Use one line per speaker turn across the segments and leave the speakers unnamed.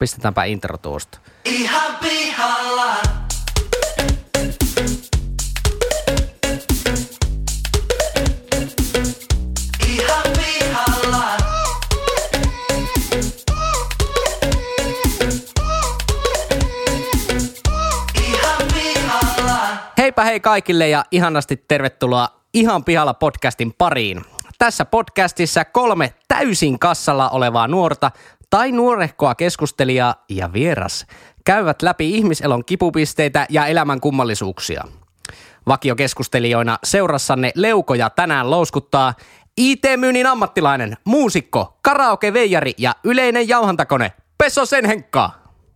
Pistetäänpä intro tuosta.
Ihan pihalla. Ihan pihalla. Ihan pihalla.
Heipä hei kaikille ja ihanasti tervetuloa Ihan pihalla podcastin pariin. Tässä podcastissa kolme täysin kassalla olevaa nuorta tai nuorehkoa keskustelijaa ja vieras käyvät läpi ihmiselon kipupisteitä ja elämän kummallisuuksia. Vakiokeskustelijoina seurassanne leukoja tänään louskuttaa IT-myynnin ammattilainen, muusikko, karaoke-veijari ja yleinen jauhantakone Pesosen Henkka.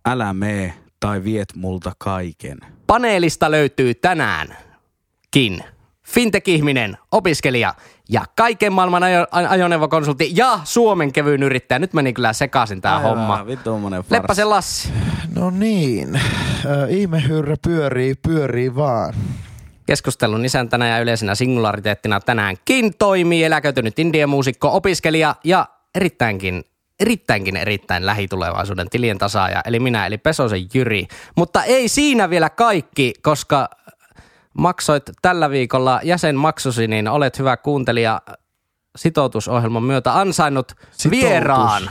Älä mee tai viet multa kaiken.
Paneelista löytyy tänäänkin fintech-ihminen, opiskelija ja kaiken maailman ajo- ajoneuvokonsultti ja Suomen kevyyn yrittäjä. Nyt meni kyllä sekaisin tää homma.
Vittu monen
Leppäsen Lassi.
No niin, äh, ihmehyrrä pyörii, pyörii vaan.
Keskustelun isäntänä ja yleisenä singulariteettina tänäänkin toimii eläköitynyt indiemuusikko, opiskelija ja erittäinkin erittäinkin erittäin lähitulevaisuuden tilien tasaaja, eli minä, eli Pesosen Jyri. Mutta ei siinä vielä kaikki, koska maksoit tällä viikolla jäsenmaksusi, niin olet hyvä kuuntelija sitoutusohjelman myötä ansainnut
Sitoutus.
vieraan.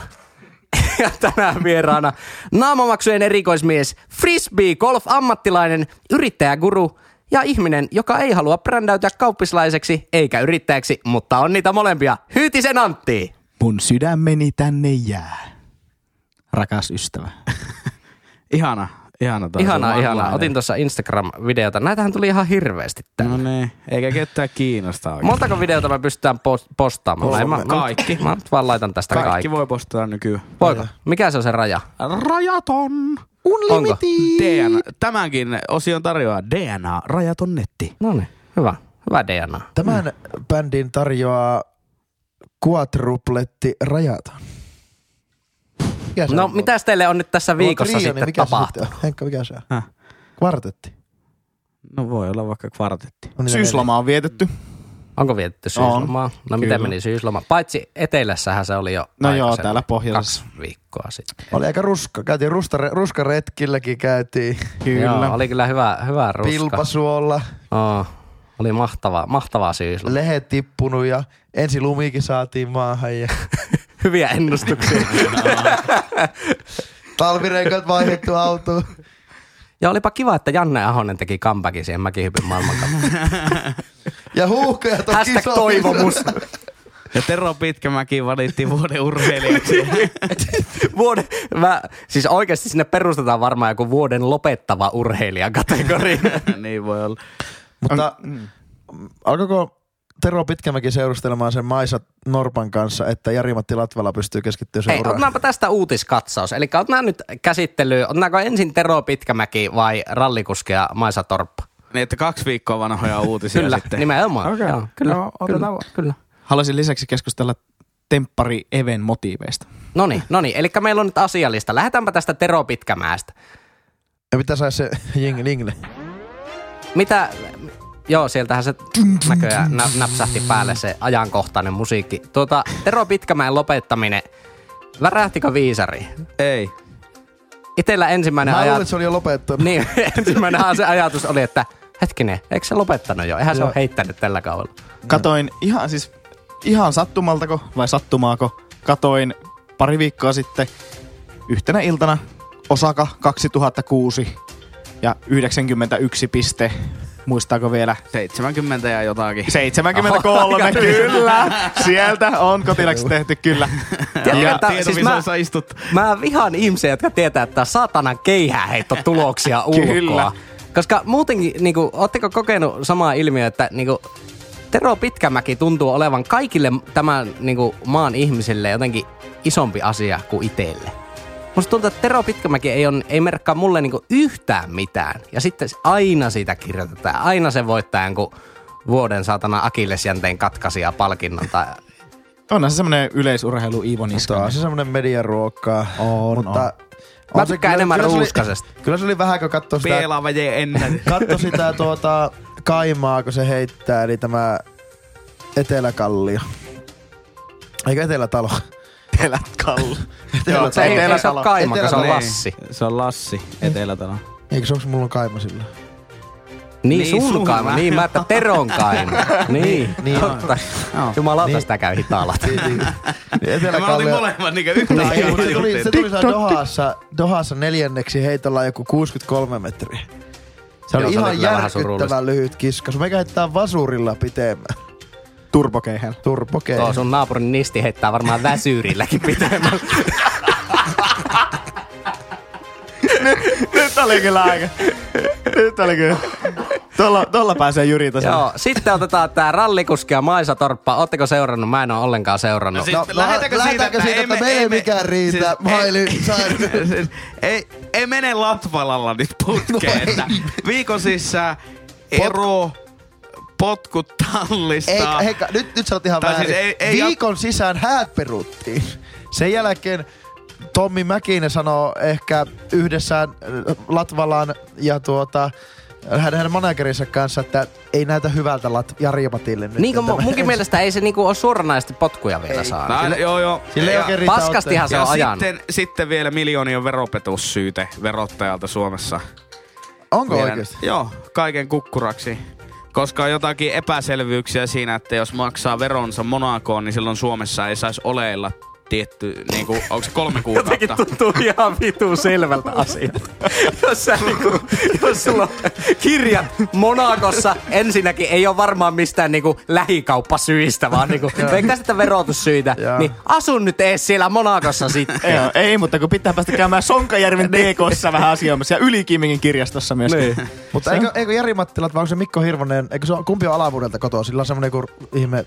Ja tänään vieraana naamamaksujen erikoismies, frisbee golf ammattilainen, yrittäjäguru ja ihminen, joka ei halua brändäytyä kauppislaiseksi eikä yrittäjäksi, mutta on niitä molempia. Hyytisen Antti!
Mun sydämeni tänne jää. Rakas ystävä.
Ihana, ihana taas.
Ihanaa, ihanaa. Otin tuossa Instagram-videota. Näitähän tuli ihan hirveästi tänne.
No niin, eikä ketään kiinnostaa oikein.
Montako videota me pystytään post- postaamaan? Ei, mä,
Kaikki.
Mä, mä vaan laitan tästä kaikki.
Kaikki voi postata nykyään.
Voiko? Mikä se on se raja?
Rajaton.
Onko?
DNA. Tämänkin osion tarjoaa DNA, rajaton netti.
No niin, hyvä. Hyvä DNA.
Tämän bändin tarjoaa quadrupletti rajaton. Mikä se
No,
on?
mitäs teille on nyt tässä viikossa
Trio, niin
sitten
se
tapahtunut?
sitten on? Henkka, mikä se on?
Häh?
Kvartetti.
No voi olla vaikka kvartetti.
On
Syysloma on vietetty.
Onko vietetty syyslomaa? No miten
Kyllä.
meni syysloma? Paitsi etelässähän se oli jo
No joo, täällä pohjoisessa.
Kaksi viikkoa sitten.
Oli aika ruska. Käytiin rustare, ruskaretkilläkin, käytiin
Joo, oli kyllä hyvä, hyvä ruska.
pilpasuolla,
Oh, oli mahtavaa, mahtavaa syysloma.
lehet tippunut ja ensi lumikin saatiin maahan ja
Hyviä ennustuksia.
talvirenkat vaihdettu autoon.
ja olipa kiva, että Janne Ahonen teki comebackin siihen mäkihypyn maailmankappiin.
Ja huuhkajat on
Hashtag toivomus.
Ja Tero Pitkämäki valittiin vuoden urheilijaksi.
Vuoden, mä, siis oikeasti sinne perustetaan varmaan joku vuoden lopettava urheilijakategoria.
niin voi olla.
Mutta alkoiko Tero Pitkämäki seurustelemaan sen Maisa Norpan kanssa, että Jari-Matti Latvala pystyy keskittyä sen uraan?
otetaanpa tästä uutiskatsaus. Eli otetaan nyt käsittelyyn, otetaanko ensin Tero Pitkämäki vai rallikuskea Maisa Torppa?
Niin, että kaksi viikkoa vanhoja uutisia
Kyllä,
sitten.
nimenomaan.
Okei.
Joo, kyllä,
Joo,
kyllä,
otetaan.
kyllä.
Haluaisin lisäksi keskustella Temppari Even motiiveista.
No niin, no niin. Eli meillä on nyt asiallista. Lähdetäänpä tästä Tero Pitkämäestä.
Ja mitä saisi se jing, lingle?
Mitä, joo, sieltähän se näköjään nä, näpsähti päälle se ajankohtainen musiikki. Tuota, Tero Pitkämäen lopettaminen, värähtikö viisari?
Ei.
Itellä ensimmäinen
Mä luulin,
ajatus,
että se oli jo lopettanut.
niin, ensimmäinen se ajatus oli, että hetkinen, eikö se lopettanut jo? Eihän se
Joo.
ole heittänyt tällä kaudella.
Katoin ihan siis ihan sattumaltako vai sattumaako, katoin pari viikkoa sitten yhtenä iltana Osaka 2006 ja 91 piste, muistaako vielä?
70 ja jotakin.
73,
Oho,
kyllä. Sieltä on kotiläksi tehty, kyllä.
Tiedätkö,
Ja
siis mä,
istut.
mä vihaan ihmisiä, jotka tietää, että saatanan keihäheitto tuloksia ulkoa.
Kyllä.
Koska muutenkin, niinku, ootteko kokenut samaa ilmiötä, että niinku, Tero Pitkämäki tuntuu olevan kaikille tämän niinku, maan ihmisille jotenkin isompi asia kuin itselle. Musta tuntuu, että Tero Pitkämäki ei, on, ei merkkaa mulle niinku yhtään mitään. Ja sitten aina siitä kirjoitetaan. Aina se voittaa jonkun vuoden saatana akillesjänteen katkaisia palkinnon. Tai...
Onhan se semmoinen yleisurheilu Iivo Niskanen.
on se semmoinen mediaruokkaa.
On,
mutta
on.
Mä
on se
tykkään
kyllä-
enemmän
kyllä se oli-
ruuskasesta.
Kyllä se oli vähän, kun katsoi sitä,
Peelaava jee ennen.
katso sitä tuota Kaimaa, kun se heittää, eli tämä Eteläkallio. Eikö Etelätalo?
Etelät Kallu.
Etelä-
Se ei, ei se
Etelätalo.
ole Kaima, se on. Lassi.
Se on Lassi Etelätalo.
Eikö se onks mulla on kaima sillä?
Niin,
Niin,
sun
sun
Kaima. Niin, mä että Teron Kaima. Niin,
niin
totta.
Joo.
Jumalauta
Niin.
sitä käy hitaalla.
Etelä
Ja mä olin molemmat niinku yhtä
Ei,
aikaa.
se tuli, se tuli siellä Dohassa, Dohassa neljänneksi heitolla joku 63 metriä. Se oli
Joo, se oli
ihan järkyttävän lyhyt kiskas. Me heittää vasurilla pitemmän.
Turbokeihellä.
Turbokei.
Tuo sun naapurin nisti heittää varmaan väsyyrilläkin pitemmällä.
Nyt oli kyllä aika. Nyt oli kyllä. Tuolla, tuolla pääsee Jyri tosiaan.
Joo, sitten otetaan tää rallikuski ja Maisa Torppa. Ootteko seurannut? Mä en ole ollenkaan seurannut.
siis-
No,
lähdetäänkö siitä, että
siitä,
ei
että
me- ei
ei
me-
mikään riitä.
siis-
Maili, sain.
Siis ei, ei mene Latvalalla nyt putkeen.
No
viikon sisään ero potkut tallista.
Ei, hei, nyt, nyt sä oot ihan
Tai
väärin.
siis ei- ei
Viikon sisään häät peruttiin. Sen jälkeen Tommi Mäkinen sanoo ehkä yhdessään äh, Latvalan ja tuota, hänen, hänen managerinsa kanssa, että ei näytä hyvältä Lat, Jari Matille nyt.
Niin kuin munkin mielestä ei se niinku ole suoranaisesti potkuja vielä
Ei.
saanut.
No, joo, joo.
Sille
Ja-
Paskastihan se on ajanut.
sitten, sitten vielä miljoonien veropetussyyte verottajalta Suomessa.
Onko
Vielä-
oikeasti?
Joo, kaiken kukkuraksi. Koska on jotakin epäselvyyksiä siinä, että jos maksaa veronsa Monakoon, niin silloin Suomessa ei saisi oleilla tietty, niin kuin, onko se kolme
Jotenkin
kuukautta?
tuntuu ihan vitu selvältä asialta. jos, sä niinku, jos sulla on kirjat Monakossa, ensinnäkin ei ole varmaan mistään niinku lähikauppasyistä, vaan niinku, eikä sitä verotussyitä, niin asun nyt ees siellä Monakossa sitten.
Joo, ei, mutta kun pitää päästä käymään Sonkajärven DKssa vähän asioimassa ja Ylikimingin kirjastossa myös.
Niin.
Mutta eikö, eikö Jari Mattilat vai onko se Mikko Hirvonen, eikö se kumpi on alavuudelta kotoa? Sillä on semmonen joku ihme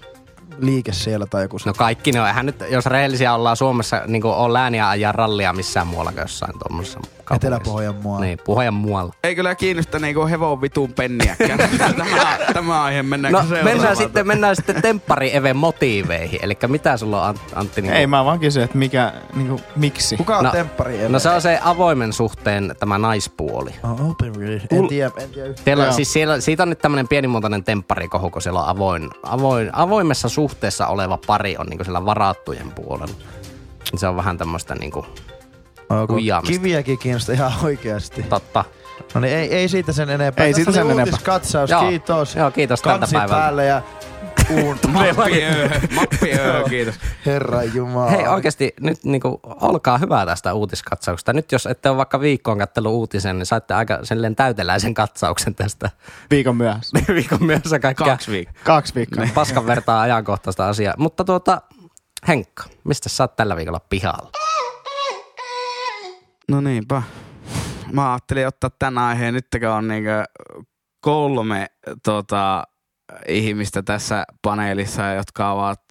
liike siellä tai joku.
No kaikki ne on. Eihän nyt, jos rehellisiä ollaan Suomessa, niin kuin on lääniä ajaa rallia missään muualla kuin jossain tuommoisessa.
Etelä-Pohjanmaa.
Niin, Pohjan muualla.
Ei kyllä kiinnosta niinku hevon vitun penniäkään. tämä, tämä aihe mennäänkö
No mennään sitten, mennään sitten Temppari Even motiiveihin. Eli mitä sulla on Ant- Antti? Niin
Ei, mä vaan kysyn, että mikä, niinku, miksi?
Kuka on
No-
temppari?
No se on se avoimen suhteen tämä naispuoli.
Oh, open really. En tiedä, en tiedä yhtään.
Teillä, on- siis siellä, siitä on nyt tämmöinen pienimuotoinen tempparikohu, kun siellä on avoin, avoin, avoimessa suhteessa oleva pari on niinku siellä varattujen puolella. Se on vähän tämmöistä niinku,
Onko
huijaamista.
kiviäkin kiinnostaa ihan oikeasti.
totta.
No niin, ei, ei siitä sen enempää.
Ei
Tässä
siitä sen enempää.
uutiskatsaus,
Joo.
kiitos.
Joo, kiitos tältä
Kansi
päivältä.
päälle ja uun.
Mappi öö, mappi öö, kiitos.
Herran jumala.
Hei oikeasti nyt niinku, olkaa hyvä tästä uutiskatsauksesta. Nyt jos ette ole vaikka viikkoon kattellut uutisen, niin saitte aika silleen täyteläisen katsauksen tästä
Viikon myöhässä.
viikon myöhässä kaikkea
Kaksi viikkoa.
Kaksi viikkoa.
paskan vertaa ajankohtaista asiaa. Mutta tuota, Henkka, mistä sä oot tällä viikolla pihalla?
No niinpä. Mä ajattelin ottaa tämän aiheen nyt, kun on niinku kolme tota, ihmistä tässä paneelissa, jotka ovat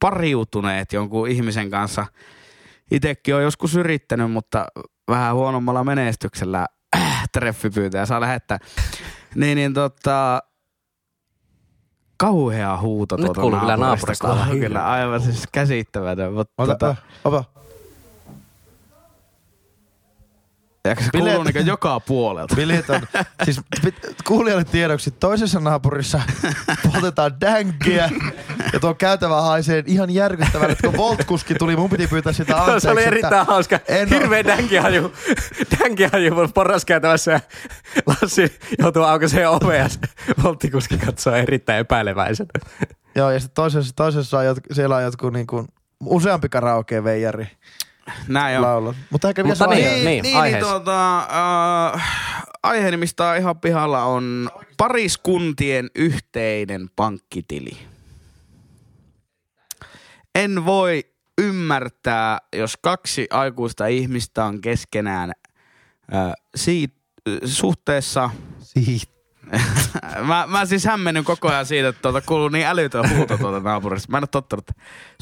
pariutuneet jonkun ihmisen kanssa. Itekin on joskus yrittänyt, mutta vähän huonommalla menestyksellä treffipyytäjä saa lähettää. Niin, niin tota, kauhea huuto
Nyt
tuolta
kuuluu kyllä
naapurista. kyllä aivan siis käsittämätön. Mutta,
Ota,
tota,
ota.
Ja se
Bileet-
kuuluu niin joka puolelta.
Bilit on, siis pit- kuulijoille tiedoksi, toisessa naapurissa poltetaan dänkiä ja tuo käytävä haisee ihan järkyttävälle, että kun Volt-kuski tuli, mun piti pyytää sitä anteeksi.
se oli
että
erittäin hauska.
en
Hirveä dänkihaju, dänkihaju porraskäytävässä. Lassi joutuu aukaiseen oveen ja se volttikuski katsoo erittäin epäileväisen.
Joo, ja sitten toisessa, toisessa on jot, siellä on jotkut niin kuin, useampi karaoke-veijari
Näin on.
laulun. Mutta ehkä
Mutta
vielä
niin,
niin,
niin.
niin, niin tuota, äh, aiheeni, mistä on ihan pihalla, on pariskuntien yhteinen pankkitili. En voi ymmärtää, jos kaksi aikuista ihmistä on keskenään äh, siitä, suhteessa
Siitä.
mä, mä siis hämmennyn koko ajan siitä, että tuota kuuluu niin älytön huuto tuolta naapurista. Mä en ole tottunut.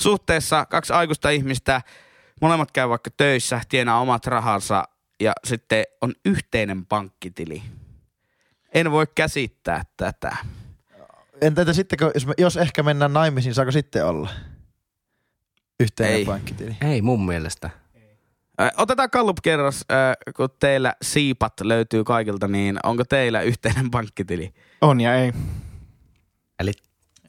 Suhteessa kaksi aikuista ihmistä, molemmat käy vaikka töissä, tienaa omat rahansa ja sitten on yhteinen pankkitili. En voi käsittää tätä.
Entä entä sitten, jos, me, jos ehkä mennään naimisiin, saako sitten olla? Yhteinen
Ei.
pankkitili.
Ei mun mielestä.
Otetaan Gallup-kerros, ö, kun teillä siipat löytyy kaikilta, niin onko teillä yhteinen pankkitili?
On ja ei.
Eli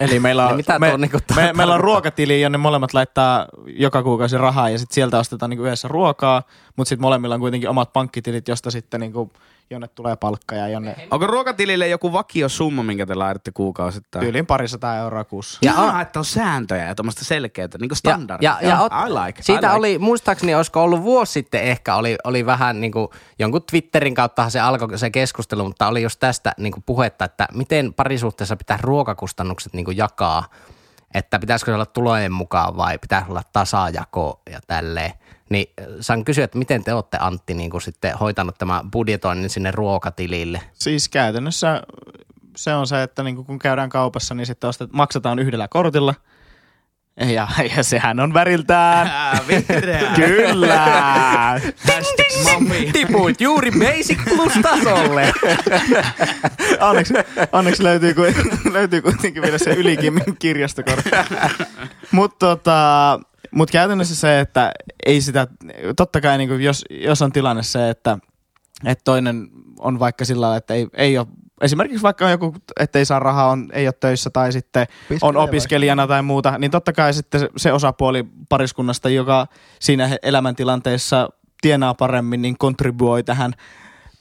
Eli meillä on,
mitä
me,
tuo niinku
me, meillä on ruokatili, jonne molemmat laittaa joka kuukausi rahaa ja sitten sieltä ostetaan niinku yhdessä ruokaa, mutta sitten molemmilla on kuitenkin omat pankkitilit, josta sitten niinku, jonne tulee palkka ja jonne
Onko ruokatilille joku vakio summa, minkä te laitatte kuukausittain?
tyyliin parisataa euroa kuussa.
Ja
Ja
on-
on, että on sääntöjä ja tuommoista selkeää, niin kuin
Ja,
standardia.
ja, ja ot,
I like,
siitä
I like.
oli, muistaakseni olisiko ollut vuosi sitten ehkä, oli, oli vähän niin kuin, jonkun Twitterin kautta se alkoi se keskustelu, mutta oli just tästä niin kuin puhetta, että miten parisuhteessa pitää ruokakustannukset niin kuin jakaa, että pitäisikö se olla tulojen mukaan vai pitää olla tasajako ja tälleen. Niin äh, saan kysyä, että miten te olette Antti niin kuin sitten hoitanut tämän budjetoinnin sinne ruokatilille?
Siis käytännössä se on se, että niinku kun käydään kaupassa, niin sitten ostet, maksetaan yhdellä kortilla. Ja, ja sehän on väriltään.
Ää, vihreä.
Kyllä.
Hashtag mami.
Tipuit juuri Basic Plus-tasolle.
onneksi, onneksi löytyy, löytyy kuitenkin vielä se ylikimmin kirjastokortti. Mutta tota, mut käytännössä se, että ei sitä, totta kai niinku, jos, jos on tilanne se, että, että toinen on vaikka sillä lailla, että ei, ei ole Esimerkiksi vaikka on joku, että ei saa rahaa, on, ei ole töissä tai sitten on
Opiskelija
opiskelijana tai muuta, niin totta kai sitten se, osapuoli pariskunnasta, joka siinä elämäntilanteessa tienaa paremmin, niin kontribuoi tähän,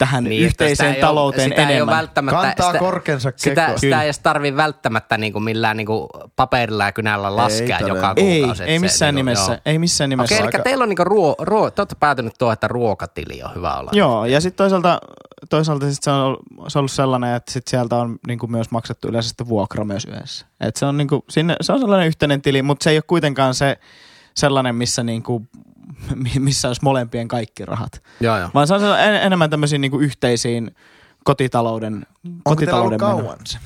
tähän
Niin, sitä
yhteiseen
ei
talouteen
ole, sitä Ei ole
enemmän.
välttämättä,
Kantaa
sitä,
korkensa
sitä,
kekoon.
sitä ei edes tarvi välttämättä niin kuin millään niin kuin paperilla ja kynällä laskea
todella.
joka
Ei,
kuukausi.
ei
se
missään
niinku,
nimessä.
joo.
Ei missään nimessä.
Okei, eli
aika-
teillä on niinku ruo, ruo, te olette päätynyt tuohon, että ruokatili on hyvä olla.
Joo, ja sitten toisaalta, toisaalta sit se, on, ollut- se on ollut sellainen, että sit sieltä on niinku myös maksettu yleensä sitten vuokra myös yhdessä. Et se, on niinku, sinne, se on sellainen yhteinen tili, mutta se ei ole kuitenkaan se sellainen, missä, niinku, missä olisi molempien kaikki rahat.
joo. joo.
Vaan se on en, enemmän tämmöisiin niinku yhteisiin kotitalouden,
Onko ollut
kotitalouden meno.
kauan se?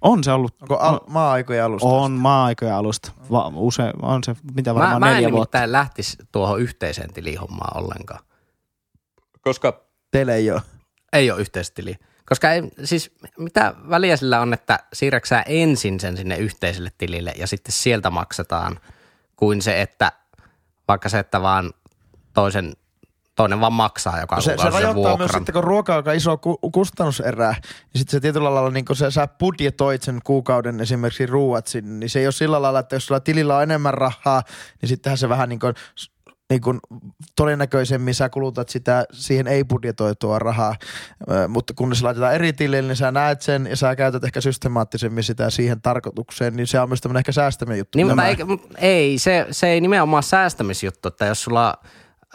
On se ollut.
Onko al- maa-aikojen alusta?
on maa-aikojen alusta. Va, usein, on se mitä
Mä,
varmaan
mä en
neljä vuotta.
nimittäin lähtisi tuohon yhteiseen tilihommaan ollenkaan. Koska
Teillä ei ole.
ei ole yhteistili. Koska ei, siis mitä väliä sillä on, että siirräksää ensin sen sinne yhteiselle tilille ja sitten sieltä maksetaan, kuin se, että vaikka se, että vaan toisen, toinen vaan maksaa joka
Se, se
sen
rajoittaa
vuokran.
myös sitten, kun ruoka on aika iso ku- kustannuserä, niin sitten se tietyllä lailla, niin kun sä, sä budjetoit sen kuukauden esimerkiksi ruuat sinne, niin se ei ole sillä lailla, että jos sulla tilillä on enemmän rahaa, niin sittenhän se vähän niin kuin, niin kuin todennäköisemmin sä kulutat sitä siihen ei budjetoitua rahaa, mutta kun se laitetaan eri tilille, niin sä näet sen ja sä käytät ehkä systemaattisemmin sitä siihen tarkoitukseen, niin se on myös tämmöinen ehkä säästäminen juttu.
Niin, ei, ei se, se ei nimenomaan säästämisjuttu, että jos sulla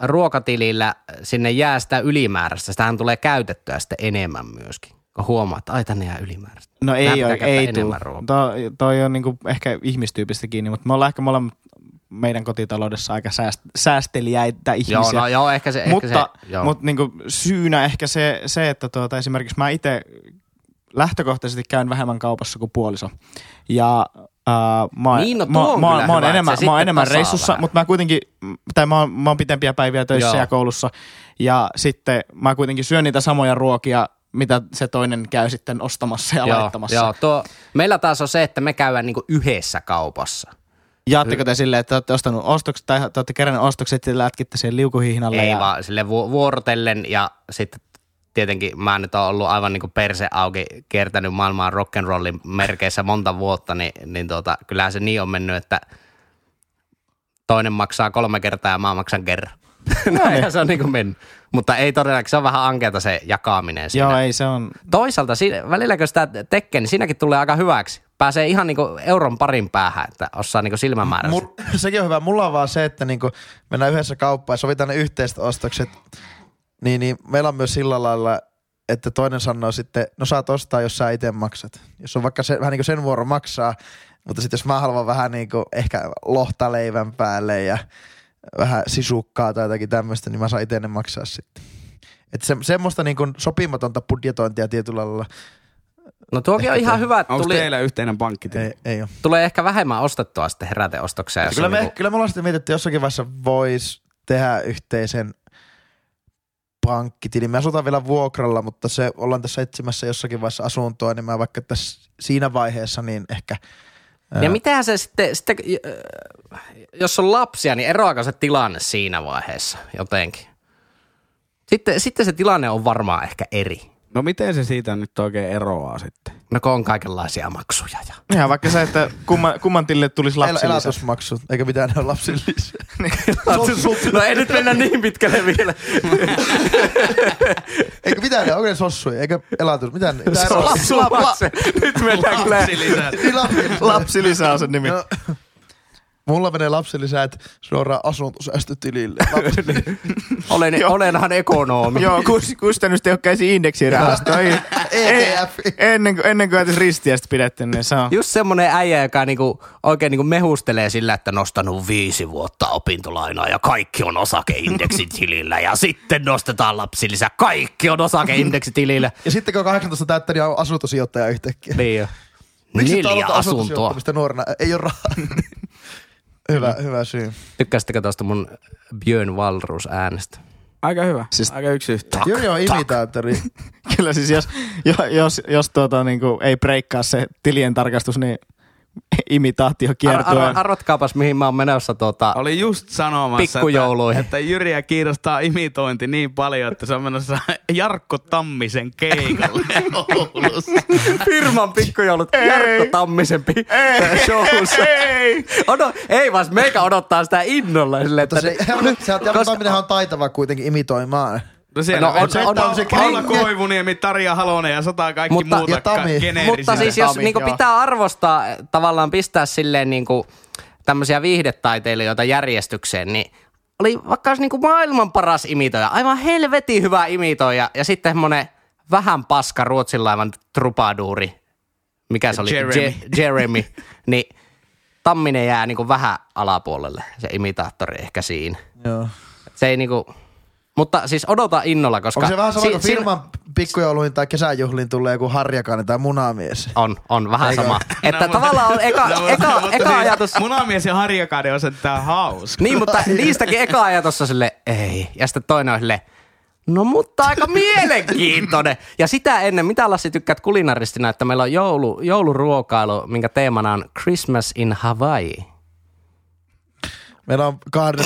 ruokatilillä sinne jää sitä ylimääräistä, sitähän tulee käytettyä sitten enemmän myöskin. Kun huomaat, että ai tänne jää ylimääräistä.
No ei, ole, ei
enemmän
tule.
ruokaa.
Toi, toi on niinku ehkä ihmistyypistä kiinni, mutta me ollaan ehkä molemmat meidän kotitaloudessa aika sääst, säästeliäitä ihmisiä.
Joo, no joo, ehkä se, ehkä
mutta
se, joo.
mutta niinku syynä ehkä se, se että tuota, esimerkiksi mä itse lähtökohtaisesti käyn vähemmän kaupassa kuin puoliso. Ja äh, mä, oon-
Niin, no
mä,
tuo on
mä,
kyllä
mä, oon enemmän, mä oon enemmän reissussa,
vähän.
mutta mä kuitenkin, tai mä oon, mä oon pitempiä päiviä töissä
Joo.
ja koulussa. Ja sitten mä kuitenkin syön niitä samoja ruokia, mitä se toinen käy sitten ostamassa ja
joo,
laittamassa.
joo, tuo, meillä taas on se, että me käydään niinku yhdessä kaupassa.
Jaatteko te silleen, että te olette ostanut ostokset tai te olette kerännyt ostokset ja lätkitte siihen liukuhihnalle?
Ei
ja...
vaan sille vu- vuorotellen ja sitten tietenkin mä nyt oon ollut aivan niinku perse auki, kiertänyt maailmaa rock'n'rollin merkeissä monta vuotta, niin, niin tuota, kyllähän se niin on mennyt, että toinen maksaa kolme kertaa ja mä maksan kerran. Näinhän se on niinku mennyt. Mutta ei todellakin, se on vähän ankeata se jakaminen siinä.
Joo, ei se on.
Toisaalta si- välillä kun sitä tekee, niin siinäkin tulee aika hyväksi. Pääsee ihan niinku euron parin päähän, että osaa niinku silmämääräisesti.
Mul, sekin on hyvä. Mulla on vaan se, että niinku mennään yhdessä kauppaan ja sovitaan ne yhteiset ostokset. Niin, niin meillä on myös sillä lailla, että toinen sanoo sitten, no saat ostaa, jos sä itse maksat. Jos on vaikka se, vähän niin kuin sen vuoro maksaa, mutta sitten jos mä haluan vähän niin kuin ehkä lohta leivän päälle ja vähän sisukkaa tai jotakin tämmöistä, niin mä saan itse ne maksaa sitten. Että se, semmoista niin kuin sopimatonta budjetointia tietyllä lailla
No tuokin on ihan hyvä, että
Onko
tuli,
teillä yhteinen pankkitili?
ei, ei ole.
tulee ehkä vähemmän ostettua sitten heräteostoksia. jos
Kyllä me,
niinku-
kyllä me ollaan sitten mietitty, että jossakin vaiheessa voisi tehdä yhteisen pankkitili. Me asutaan vielä vuokralla, mutta se ollaan tässä etsimässä jossakin vaiheessa asuntoa, niin mä vaikka tässä siinä vaiheessa niin ehkä...
Ja mitähän se sitten, sitten, jos on lapsia, niin eroako se tilanne siinä vaiheessa jotenkin? Sitten, sitten se tilanne on varmaan ehkä eri.
No miten se siitä nyt oikein eroaa sitten?
No kun on kaikenlaisia maksuja. Ja.
Ihan vaikka se, että kumman, kumman tilille tulisi
El-
lapsi lisää.
elatusmaksut, eikä mitään ne ole lapsillisia.
No ei nyt mennä niin pitkälle vielä.
Eikä mitään ne, onko ne sossuja, eikä elatus, mitään ne. Mitä eroa?
Lapsu, lapsu. Nyt mennään kyllä.
Niin lapsilisät.
Lapsi lisää on sen nimi.
No, mulla menee lapsilisät suoraan asuntosäästötilille.
Olen, olenhan ekonomi.
Joo, kus, kustannustehokkaisiin indeksirahasto. Ei,
ETF.
ennen, kuin, ennen kuin ristiästä pidetty, niin se on.
Just semmonen äijä, joka niinku oikein niinku mehustelee sillä, että nostanut viisi vuotta opintolainaa ja kaikki on osakeindeksitilillä ja sitten nostetaan lapsilisä. Kaikki on osakeindeksitilillä.
Ja sitten kun on 18 täyttä, niin on asuntosijoittaja yhtäkkiä.
Niin jo.
Miksi
Neljä asuntoa.
asuntosijoittamista nuorena? Ei ole rahaa. Hyvä, hyvä syy.
Tykkäsittekö tuosta mun Björn Walrus äänestä?
Aika hyvä.
Siis-.
Aika yksi yhtä.
Joni on imitaattori.
Kyllä siis jos, jo, jos, jos tuota, niin kuin, ei breikkaa se tilien tarkastus, niin imitaatio
Ar-
kiertuen.
ar- arvatkaapas, mihin mä oon menossa tuota...
Oli just sanomassa,
Pikkujouluihin.
että, että Jyriä kiinnostaa imitointi niin paljon, että se on menossa Jarkko Tammisen keikalle Oulussa.
firman pikkujoulut Jarkko Tammisen pi- showssa.
Ei!
Odo, ei vaan meikä odottaa sitä innolla. Silleen, että
Mutta se,
ne-
se, se, Tamminenhan on taitava kuitenkin imitoimaan.
No siellä
No on-
on, se,
on-
on,
se
Paula Koivuniemi, Tarja Halonen ja sata kaikki
Mutta-
muuta
ja Tami.
Mutta siis jos
Tami,
niinku pitää arvostaa, tavallaan pistää silleen niinku tämmöisiä viihdetaiteilijoita järjestykseen, niin oli vaikka olisi niinku maailman paras imitoija, aivan helvetin hyvä imitoija ja sitten semmonen vähän paska ruotsinlaivan trupaduuri, mikä se oli?
Jeremy.
Je- Jeremy. niin Tamminen jää niinku vähän alapuolelle, se imitaattori ehkä siinä.
Joo.
Se ei niinku, mutta siis odota innolla, koska...
Onko se vähän sama
si-
kuin
si-
firman pikkujouluihin tai kesäjuhliin tulee joku harjakainen tai munamies?
On, on vähän
Eikö?
sama. Että
mutta-
tavallaan on eka,
No,
eka,
mutta
eka
siis
ajatus...
Munamies ja Harjakainen on sentään hauska.
Niin, mutta niistäkin eka ajatus on sille, ei. Ja sitten toinen on sille, no mutta aika mielenkiintoinen. Ja sitä ennen, mitä Lassi tykkäät kulinaristina, että meillä on joulu, jouluruokailu, minkä teemana on Christmas in Hawaii.
Meillä on kahden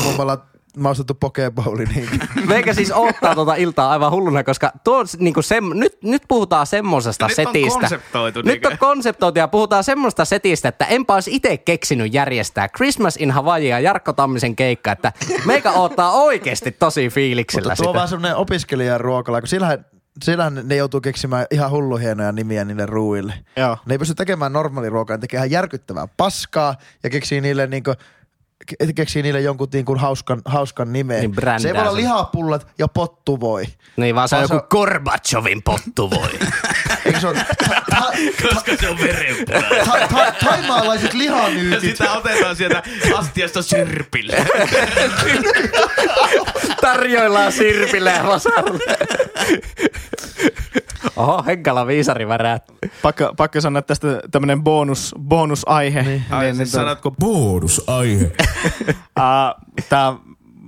mummalla maustettu pokebowli. Niin.
Meikä siis ottaa tuota iltaa aivan hulluna, koska tuo, on niinku sem, nyt, nyt puhutaan semmosesta
Nyt on
setistä.
konseptoitu,
Nyt
niinkö?
on konseptoitu ja puhutaan semmoista setistä, että enpä olisi itse keksinyt järjestää Christmas in Hawaii ja Jarkko Tammisen keikka, että meikä ottaa oikeasti tosi fiiliksellä
Mutta tuo on
sitä.
vähän semmoinen opiskelijan ruokala, kun sillähän, sillähän ne joutuu keksimään ihan hullu hienoja nimiä niille ruuille.
Joo.
Ne ei pysty tekemään normaaliruokaa, ne tekee ihan järkyttävää paskaa ja keksii niille niinku, keksii niille jonkun niinku hauskan, hauskan nimen.
Niin
se ei voi olla lihapullat ja pottuvoi.
Niin vaan se on
se
joku Gorbachevin pottu voi.
Eikö se ole
Koska se on verenpula.
ta, ta, taimaalaiset
Ja
lihanyytit?
sitä otetaan sieltä astiasta sirpille.
Tarjoillaan sirpille ja vasarille. Oho, Henkala viisari värät.
Pakko, pakko sanoa tästä tämmönen bonus, bonusaihe. Niin,
Ai,
niin,
siis
tuota-
sanotko
Bonusaihe.
Uh, tämä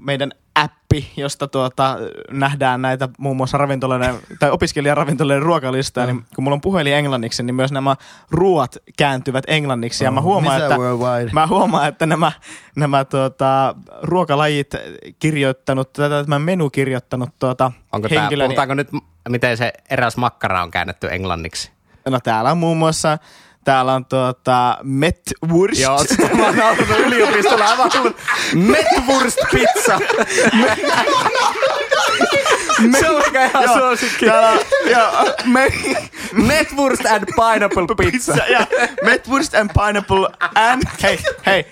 meidän appi, josta tuota, nähdään näitä muun muassa ravintoloiden tai opiskelijaravintoloiden ruokalistoja, niin kun mulla on puhelin englanniksi, niin myös nämä ruoat kääntyvät englanniksi. Ja mä huomaan,
Mitä
että, mä huomaan, että nämä, nämä tuota, ruokalajit kirjoittanut, tätä tämä menu kirjoittanut tuota,
Onko tää,
henkilöni-
puhutaanko nyt, miten se eräs makkara on käännetty englanniksi?
No täällä on muun muassa, täällä on tuota Metwurst.
Joo, mä oon nautunut yliopistolla aivan hullu. Metwurst pizza. Se on mikä ihan
Joo,
suosikki.
Täällä joo, me,
Metwurst and pineapple pizza.
pizza ja Metwurst and pineapple and, hei, hei,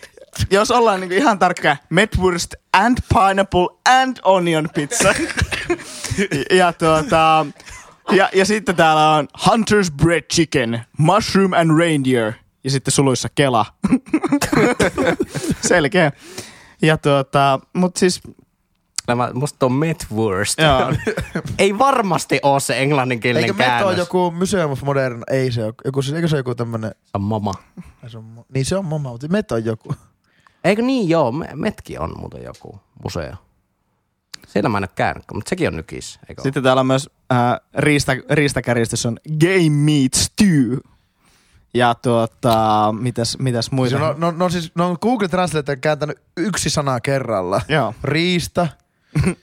jos ollaan niinku ihan tarkkaa, Metwurst and pineapple and onion pizza. ja tuota, ja, ja sitten täällä on Hunter's bread chicken, mushroom and reindeer. Ja sitten suluissa Kela. Selkeä. Ja tuota, mut siis,
Nämä, musta on Metwurst.
joo,
Ei varmasti ole se englanninkielinen
Eikö
käännös.
ole joku Museum of Modern? Ei se ole. Joku, eikö se ole joku tämmönen?
Se on mama.
Se on, niin se on moma, mutta Meto on joku.
Eikö niin joo, Me- Metki on muuten joku museo. Siellä mä en ole käynyt, mutta sekin on nykis. Eikö
Sitten täällä on myös äh, riista, riistakärjistys on Game Meat Stew. Ja tuota, mitäs, mitäs muita?
Se on, no, no, siis, no Google Translate on kääntänyt yksi sana kerralla.
Joo.
Riista.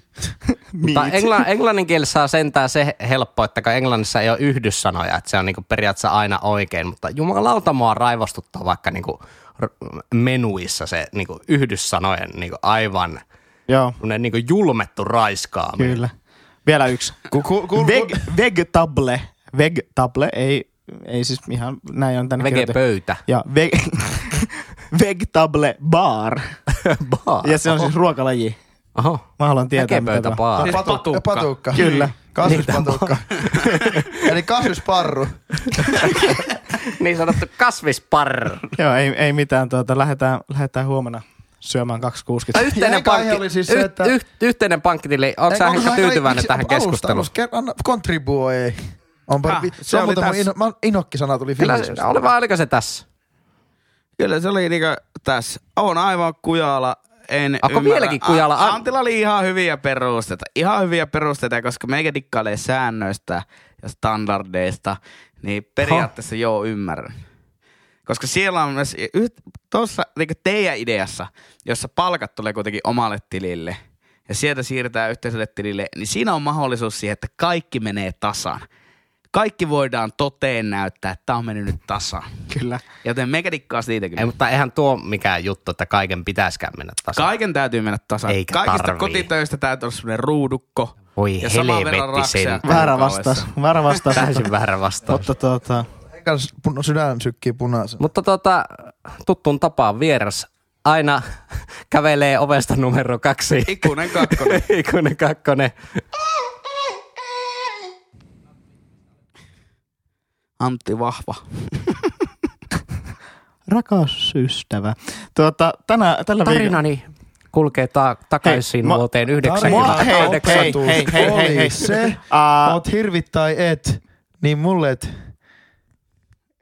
Mutta engla, englannin kielessä on sentään se helppo, että kun englannissa ei ole yhdyssanoja, että se on niinku periaatteessa aina oikein, mutta jumalauta mua raivostuttaa vaikka niinku r- menuissa se niinku yhdyssanojen niinku aivan
Joo,
semmonen niinku julmettu raiskaaminen.
kyllä. Vielä yksi.
Ku, ku, ku,
Veg, vegetable. Vegetable, ei, ei siis ihan näin on tänne.
Vege-pöytä.
Ja ve, vegetable bar.
Bar.
Ja se on siis ruokalaji.
Oho.
Mä haluan tietää, mitä
Väkepöytä
tämä
bar.
Siis
patu,
patukka.
patukka.
Kyllä.
Kasvispatukka. Eli kasvisparru.
Niin sanottu kasvisparr.
Joo, ei, ei mitään. Tuota, lähdetään, lähdetään huomenna syömään 260.
Tai yhteinen, pankki,
oli siis se, että-
yh- yhteinen pankkitili. Onko sä
Ei,
ehkä tyytyväinen
miksi-
tähän keskusteluun?
alusta, ker- anna- Contribuoi. On
Ha,
parvi.
se
se on
oli
muuten ino, mä- inokki-sana tuli
Kyllä,
Finnish.
oli vaan, oliko se tässä?
Kyllä se oli niinku tässä. On aivan kujala. En
Onko
ymmärrä.
vieläkin kujala?
A- Antilla oli ihan hyviä perusteita. Ihan hyviä perusteita, koska meikä dikkailee säännöistä ja standardeista, niin periaatteessa joo ymmärrän. Koska siellä on myös tuossa niinku teidän ideassa, jossa palkat tulee kuitenkin omalle tilille ja sieltä siirretään yhteiselle tilille, niin siinä on mahdollisuus siihen, että kaikki menee tasan. Kaikki voidaan toteen näyttää, että tämä on mennyt nyt tasan.
Kyllä.
Joten meikä dikkaa siitä kyllä.
Ei, mutta eihän tuo mikään juttu, että kaiken pitäisikään mennä tasan.
Kaiken täytyy mennä tasan.
Eikä
Kaikista
tarvii.
kotitöistä täytyy olla semmoinen ruudukko.
Voi
ja saman verran raksia.
Väärä vastaus. Väärä vastaus.
Täysin väärä vastaus.
Mutta tuota,
Pun- sydän sykkii punaisen.
Mutta tota, tuttuun tapaan vieras aina kävelee ovesta numero kaksi.
Ikuinen kakkonen.
Ikuinen kakkonen.
Antti Vahva.
rakas ystävä. Tuota, tänä, tällä viikolla...
Tarinani kulkee ta- takaisin
Hei,
vuoteen
Mua- hei,
98.
hei, hei, hei, hei, hei.
Oli se,
Aa,
oot hirvit tai et, niin mulle et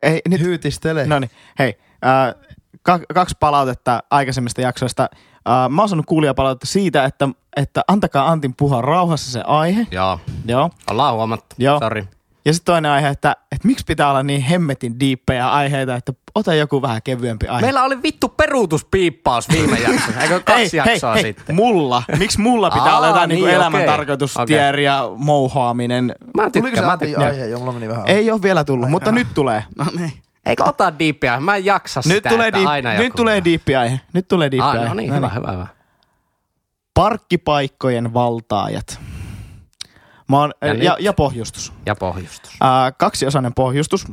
ei, nyt,
hyytistele.
no niin, hei. Äh, ka- kaksi palautetta aikaisemmista jaksoista. Äh, mä oon saanut kuulijapalautetta siitä, että, että antakaa Antin puhua rauhassa se aihe.
Joo,
Joo.
ollaan huomattu.
Joo.
Sori.
Ja sitten toinen aihe, että, että miksi pitää olla niin hemmetin diippejä aiheita, että ota joku vähän kevyempi aihe.
Meillä oli vittu peruutuspiippaus viime jaksossa. Eikö kaksi
hei,
jaksoa
hei,
sitten?
mulla. Miksi mulla pitää
Aa,
olla jotain niin,
niin,
elämän
okei.
tarkoitustier ja mouhaaminen?
Mä tykkään, mä tykkään.
aihe? Joo, mulla meni vähän.
Ei ole vielä tullut, mutta nyt tulee.
No niin.
Eikö ota diippiä? Mä en jaksa
Nyt
sitä,
tulee, diip,
aina
nyt tulee diippi aihe. Nyt tulee diippi
Ah, no niin, hyvä, hyvä, hyvä.
Parkkipaikkojen Mä oon,
Ja
ja,
nyt?
ja, pohjustus.
Ja pohjustus.
Ää, kaksiosainen pohjustus.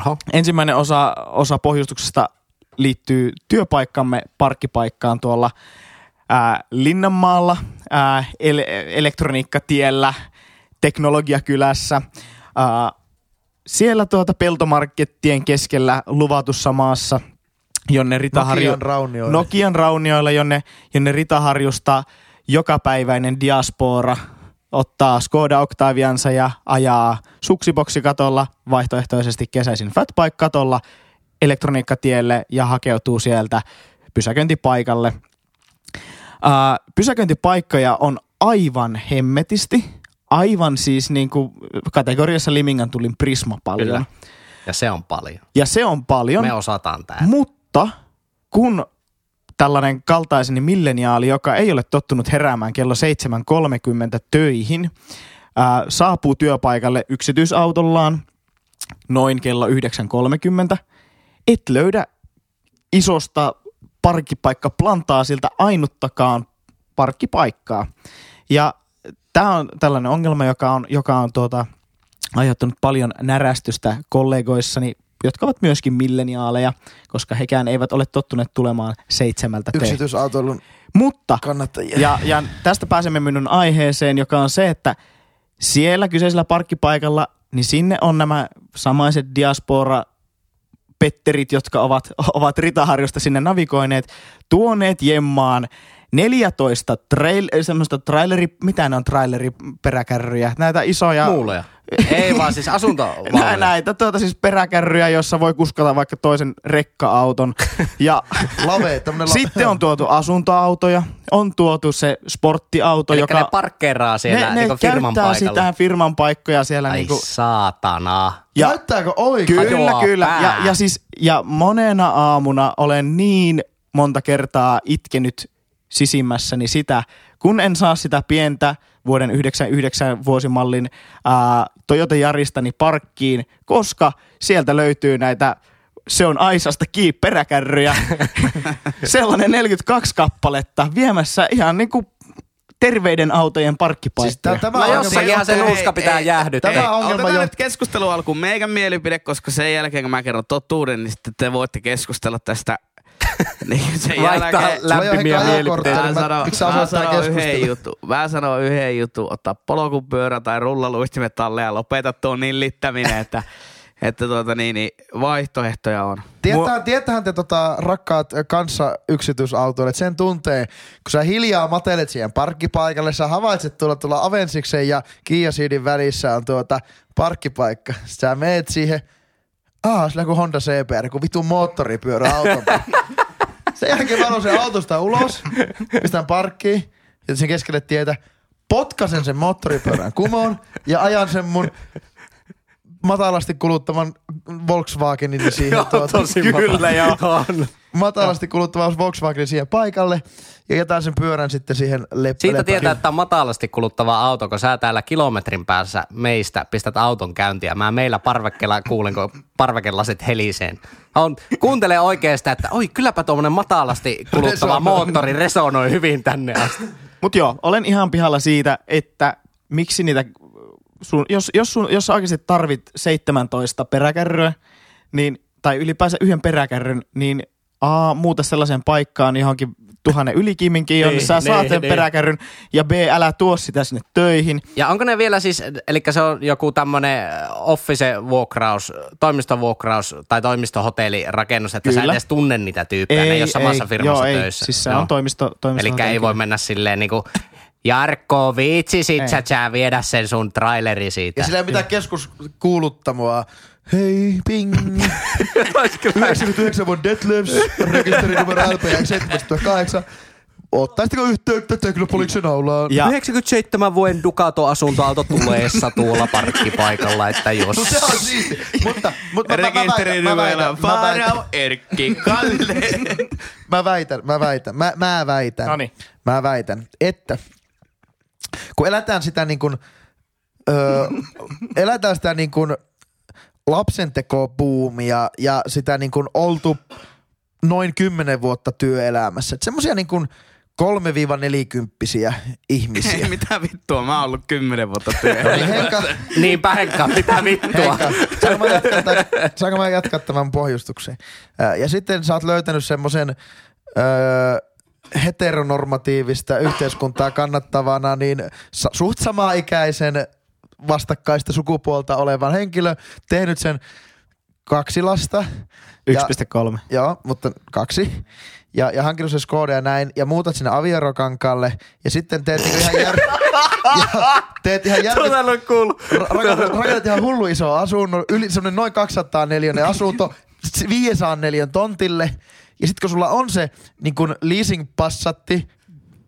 Oho.
Ensimmäinen osa, osa pohjustuksesta liittyy työpaikkamme parkkipaikkaan tuolla ää, Linnanmaalla, ää, ele- elektroniikkatiellä, teknologiakylässä. Ää, siellä tuota peltomarkettien keskellä luvatussa maassa, jonne Rita Harju...
Nokian raunioille.
Nokian raunioilla, jonne, jonne Rita Harjusta jokapäiväinen diaspora ottaa Skoda Octaviansa ja ajaa suksiboksikatolla, vaihtoehtoisesti kesäisin Fatbike-katolla elektroniikkatielle ja hakeutuu sieltä pysäköintipaikalle. Ää, pysäköintipaikkoja on aivan hemmetisti. Aivan siis niin kuin kategoriassa Limingan tulin Prisma paljon.
Kyllä. Ja se on paljon.
Ja se on paljon.
Me osataan tää.
Mutta kun tällainen kaltaiseni milleniaali, joka ei ole tottunut heräämään kello 7.30 töihin, ää, saapuu työpaikalle yksityisautollaan noin kello 9.30, et löydä isosta parkkipaikkaplantaa siltä ainuttakaan parkkipaikkaa. Ja tämä on tällainen ongelma, joka on, joka on tuota, aiheuttanut paljon närästystä kollegoissani, jotka ovat myöskin milleniaaleja, koska hekään eivät ole tottuneet tulemaan seitsemältä töihin.
Yksityisautoilun
Mutta,
kannattajia.
ja, ja tästä pääsemme minun aiheeseen, joka on se, että siellä kyseisellä parkkipaikalla, niin sinne on nämä samaiset diaspora petterit, jotka ovat, ovat Ritaharjusta sinne navigoineet, tuoneet jemmaan 14 trail, semmoista traileri, mitä ne on traileriperäkärryjä, näitä isoja...
Muuleja. Ei vaan siis asunto.
Nä, näitä tuota siis peräkärryjä, jossa voi kuskata vaikka toisen rekka-auton. Ja
Lave, tämmönen la-
sitten on tuotu asuntoautoja, on tuotu se sporttiauto,
Eli
joka...
ne parkkeeraa siellä
ne, ne
niin firman
käyttää
paikalla.
sitä firman paikkoja siellä.
Ai
niinku,
saatana.
ja,
Näyttääkö oikein?
kyllä,
Hajoaa
kyllä.
pää.
Ja, ja, siis, ja monena aamuna olen niin monta kertaa itkenyt sisimmässäni sitä, kun en saa sitä pientä vuoden 99 vuosimallin ää, Toyota Yaristani parkkiin, koska sieltä löytyy näitä se on Aisasta kiinni peräkärryjä. Sellainen 42 kappaletta viemässä ihan niinku terveiden autojen
Siis
parkkipaikkoja.
tää- tämä
No
on
jossakinhan se nuuska pitää
ei,
jäähdyttää.
Tämä ongelma
Otetaan
jo-
nyt keskustelu alkuun meidän mielipide, koska sen jälkeen kun mä kerron totuuden, niin sitten te voitte keskustella tästä. niin sen
Vaihtaa
jälkeen,
lämpimiä mielipiteitä.
Mä
sä
mä sanon yhden jutun. Mä sanon yhden jutun. Ottaa polkupyörä tai rullaluistimet alle ja lopeta tuo niin littäminen, että, että tuota niin, niin vaihtoehtoja on.
Tietää, tietähän te tota, rakkaat kanssa yksityisautoilijat sen tuntee, kun sä hiljaa matelet siihen parkkipaikalle, sä havaitset tuolla, tuolla Avensiksen ja Kia Ceedin välissä on tuota parkkipaikka. Sä meet siihen, aah, sillä kuin Honda CBR, kun vitun moottoripyörä auton. sen jälkeen mä sen autosta ulos, pistän parkkiin ja sen keskelle tietä, potkasen sen moottoripyörän kumoon ja ajan sen mun matalasti kuluttavan Volkswagenin siihen
Joo,
tuota,
tosi
Kyllä, joo.
On.
Matalasti kuluttava Volkswagen siihen paikalle ja jätän sen pyörän sitten siihen lep-
Siitä tietää, että on matalasti kuluttava auto, kun sä täällä kilometrin päässä meistä pistät auton käyntiä. Mä meillä parvekkeella kuulen, kun parvekelasit heliseen. On, kuuntele oikeasta, että oi kylläpä tuommoinen matalasti kuluttava
Resonoi.
moottori resonoi hyvin tänne asti.
Mutta joo, olen ihan pihalla siitä, että miksi niitä, sun, jos, jos, sun, jos sä oikeasti tarvit 17 peräkärryä, niin, tai ylipäänsä yhden peräkärryn, niin A, muuta sellaiseen paikkaan johonkin tuhannen ylikiiminkin, jonne
Niin,
sä saat
niin,
sen
niin.
peräkärryn, ja B, älä tuo sitä sinne töihin.
Ja onko ne vielä siis, eli se on joku tämmöinen office-vuokraus, toimistovuokraus tai toimistohotellirakennus, että sä
Kyllä.
edes tunne niitä tyyppejä, ne ei ole samassa firmassa
joo,
töissä.
Ei. Siis se
Joo.
on toimisto, toimisto
Eli ei voi mennä silleen niinku, Jarkko, viitsisit
Ei.
sä, sä viedä sen sun traileri siitä.
Ja sillä ei mitään keskuskuuluttamoa. Hei, ping. 99 vuoden Detlefs, rekisterinumero LPX 78. Ottaisitteko yhteyttä Teknopoliksen aulaan?
Ja
97 vuoden Ducato-asuntoauto tuleessa tuolla parkkipaikalla, että jos...
No se on siisti. Mutta, mutta mä, mä, väitän, mä
Rekisterinumero Farao Erkki Kalle.
mä väitän, mä väitän, mä, mä väitän,
Noniin.
mä väitän, että kun elätään sitä niin kuin, öö, elätään sitä niin kuin lapsentekobuumia ja sitä niin kuin oltu noin kymmenen vuotta työelämässä. Että semmosia niin kuin 3-40 ihmisiä.
Ei mitä vittua, mä oon ollut kymmenen vuotta työssä.
Niin Henka,
Niinpä Henkka, mitä vittua.
Heikka, saanko mä jatkaa, tämän, saanko mä jatkaa tämän pohjustuksen? Ää, Ja sitten sä oot löytänyt semmoisen öö, heteronormatiivista yhteiskuntaa kannattavana, niin suht samaikäisen vastakkaista sukupuolta olevan henkilö, tehnyt sen kaksi lasta. Ja-
1,3.
Joo, mutta kaksi. Ja, ja hankinut sen Skoda ja näin, ja muutat sinne avioerokankalle, ja sitten teet niinku ihan jär... ja teet ihan jär...
Ole kuullut.
Ra- rakennat, ihan hullu iso asunnon, yli semmonen noin 200 neliönen asunto, s- 500 neliön tontille. Ja sitten kun sulla on se niin kun leasing passatti,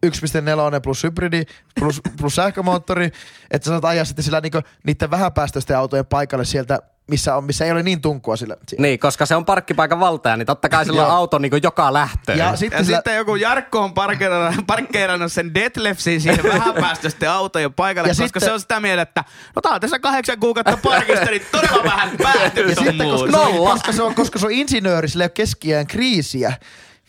1.4 plus hybridi plus, plus sähkömoottori, että sä saat ajaa sitten sillä niinku niiden vähäpäästöisten autojen paikalle sieltä, missä, on, missä ei ole niin tunkua sillä.
Niin, koska se on parkkipaikan valtaja, niin totta kai sillä on auto niin joka lähtöön.
Ja
Ja
sitten sillä,
sitten joku Jarkko on parkkeerannut, parkkeerannut sen Detlefsin siihen vähäpäästöisten autojen paikalle,
Ja
koska
sitten-
se on sitä mieltä, että no tää on tässä kahdeksan kuukautta parkista, niin todella vähän
Ja
päätyy
sitten, koska, se,
Nolla.
koska, se on, koska se on insinööri, sillä ei ole keskiään kriisiä,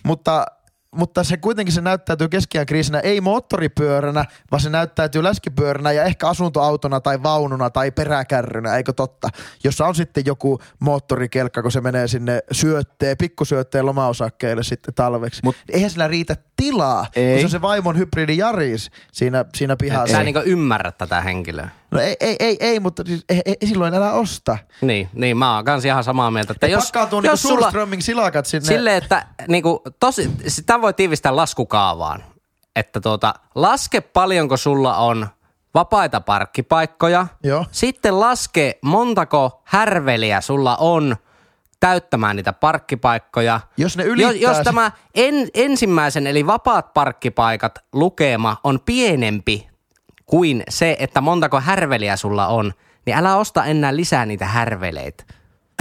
mutta, mutta se kuitenkin se näyttäytyy keskiään kriisinä, ei moottoripyöränä, vaan se näyttäytyy läskipyöränä ja ehkä asuntoautona tai vaununa tai peräkärrynä, eikö totta? Jossa on sitten joku moottorikelkka, kun se menee sinne syötteen, pikkusyötteen lomaosakkeille sitten talveksi. Mut, Eihän sillä riitä tilaa, kun
Ei.
se on se vaimon hybridi Jaris siinä, siinä pihassa.
Sä en niin ymmärrä tätä henkilöä.
No ei, ei, ei, ei mutta siis, ei, ei, silloin älä osta.
Niin, niin mä oon kans ihan samaa mieltä. Että jos,
Pakkaa niinku
jos sulla,
Surströmming silakat sinne.
Silleen, että niinku, tosi, sitä voi tiivistää laskukaavaan. Että tuota, laske paljonko sulla on vapaita parkkipaikkoja.
Joo.
Sitten laske montako härveliä sulla on täyttämään niitä parkkipaikkoja.
Jos ne
jos,
ylittää
jos
se-
tämä en, ensimmäisen eli vapaat parkkipaikat lukema on pienempi kuin se, että montako härveliä sulla on, niin älä osta enää lisää niitä härveleitä.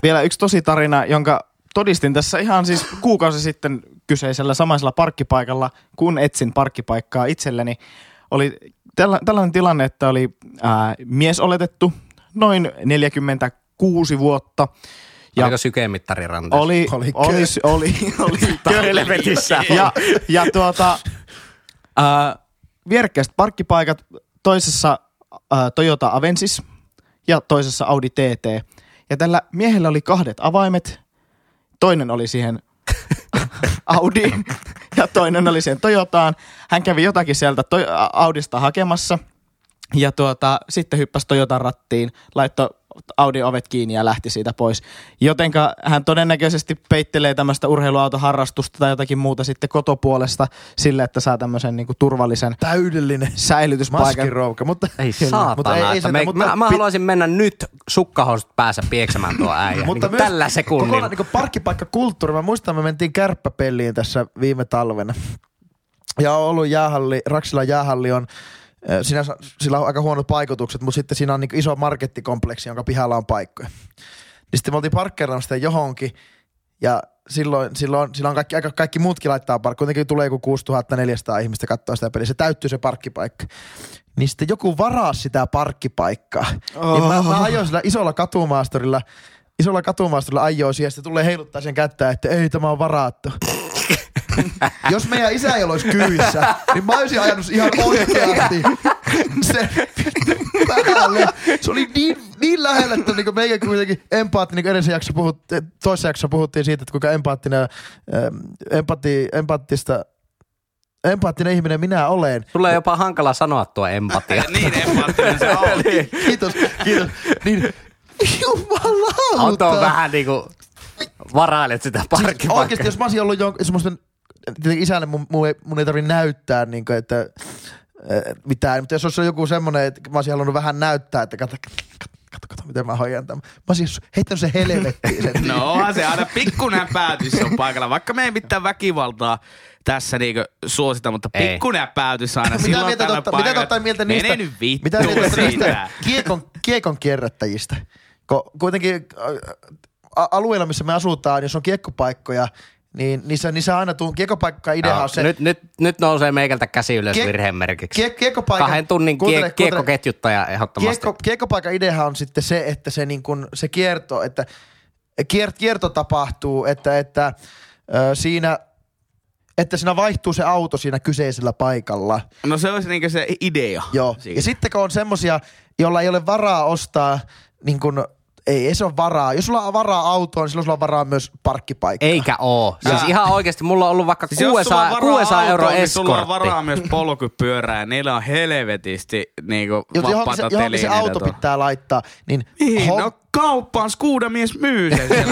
Vielä yksi tosi tarina, jonka todistin tässä ihan siis kuukausi sitten kyseisellä samaisella parkkipaikalla, kun etsin parkkipaikkaa itselleni. Oli tällä, tällainen tilanne, että oli ää, mies oletettu noin 46 vuotta.
Ja Oliko sykemittari ranteessa?
Oli,
Oli
oli,
kö-
oli, oli, oli ja, ja tuota, ää, vierekkäiset parkkipaikat, toisessa ää, Toyota Avensis ja toisessa Audi TT. Ja tällä miehellä oli kahdet avaimet. Toinen oli siihen Audi ja toinen oli siihen Toyotaan. Hän kävi jotakin sieltä toi, Audista hakemassa ja tuota, sitten hyppäsi Toyotan rattiin, laittoi Audi ovet kiinni ja lähti siitä pois. Jotenka hän todennäköisesti peittelee tämmöistä urheiluautoharrastusta tai jotakin muuta sitten kotopuolesta sille, että saa tämmöisen niinku turvallisen
Täydellinen
säilytyspaikan.
maskirouka, mutta
Ei
Kyllä,
saatana.
mutta ei, ei sitä,
me,
mutta
mä, mä haluaisin mennä nyt sukkahousut päässä pieksemään tuo äijä.
Mutta
niin
myös
tällä sekunnilla.
Kokonaan niin parkkipaikkakulttuuri. Mä muistan, me mentiin kärppäpeliin tässä viime talvena. Ja on ollut jäähalli, Raksilan jäähalli on, siinä, sillä on aika huonot paikotukset, mutta sitten siinä on niin iso markettikompleksi, jonka pihalla on paikkoja. Niin sitten me oltiin parkkeeraamassa sitä johonkin, ja silloin, silloin, silloin kaikki, aika kaikki muutkin laittaa parkki. Kuitenkin tulee joku 6400 ihmistä katsoa sitä peliä. Se täyttyy se parkkipaikka. Niin sitten joku varaa sitä parkkipaikkaa. Oh. Niin mä, mä ajoin sillä isolla katumaastorilla, isolla katumaastorilla ajoin siihen, ja sitten tulee heiluttaa sen kättä, että ei tämä on varattu. Jos meidän isä ei olisi kyyssä, niin mä olisin ajanut ihan oikeasti sen päälle. Se oli niin, niin lähellä, että niin meikä kuitenkin empaatti, niin kuin edellisen jakso puhuttiin, toisessa jaksossa puhuttiin siitä, että kuinka empaattinen, ähm, empati, empaattista, empaattinen ihminen minä olen.
Sulle on jopa hankala sanoa tuo empatia.
niin empaattinen se on.
Kiitos, kiitos. Niin, jumalauta.
On tuo vähän niinku varailet sitä
Siis
parkkipaikkaa.
oikeasti, jos mä olisin ollut jo, semmoisten, tietenkin isälle mun, mun, ei, mun ei tarvitse näyttää, niin kuin, että äh, mitään, mutta jos olisi joku semmoinen, että mä olisin halunnut vähän näyttää, että kato, kato, kato, kato miten mä hoidan tämän. Mä olisin heittänyt se helvettiin sen.
No onhan se aina pikkuinen päätys on paikalla. Vaikka me ei mitään väkivaltaa tässä niinku suosita, mutta
Ei.
pikkuinen päätys aina
mitä
silloin
mieltä, totta, mitä
paikalla.
ottaa mieltä niistä?
Mene nyt vittu
mitä mieltä
siitä.
niistä kiekon, kiekon kierrättäjistä? Ko, kuitenkin alueilla, missä me asutaan, jos on kiekkopaikkoja, niin niissä, niissä aina tuu, kiekkopaikka idea
Joo,
on se,
nyt, nyt, nyt nousee meikältä käsi ylös
Kie-
virheen merkiksi.
kie, kiekkopaikan,
Kahden tunnin
kuuntele-
kie,
kuuntele-
kiekkoketjuttaja ehdottomasti.
Kiekko, kiekkopaikan ideahan on sitten se, että se, niin kun, se kierto, että kiert, kierto tapahtuu, että, että ö, siinä että siinä vaihtuu se auto siinä kyseisellä paikalla.
No se olisi niinku se idea.
Joo.
Siinä.
Ja sitten kun on semmosia, jolla ei ole varaa ostaa, niin kun, ei, ei se ole varaa. Jos sulla on varaa autoon, niin silloin sulla on varaa myös parkkipaikkaan.
Eikä oo. Siis
Ää.
ihan oikeasti mulla on ollut vaikka
Siis jos sulla on
600,
varaa
600 euroa
niin sulla on
eskortti.
varaa myös polkupyörää ja niillä on helvetisti niinku
Jos johonkin se, johonkin se auto
tuolla.
pitää laittaa, niin...
Niin,
hom-
no kauppaan skuudamies myy sen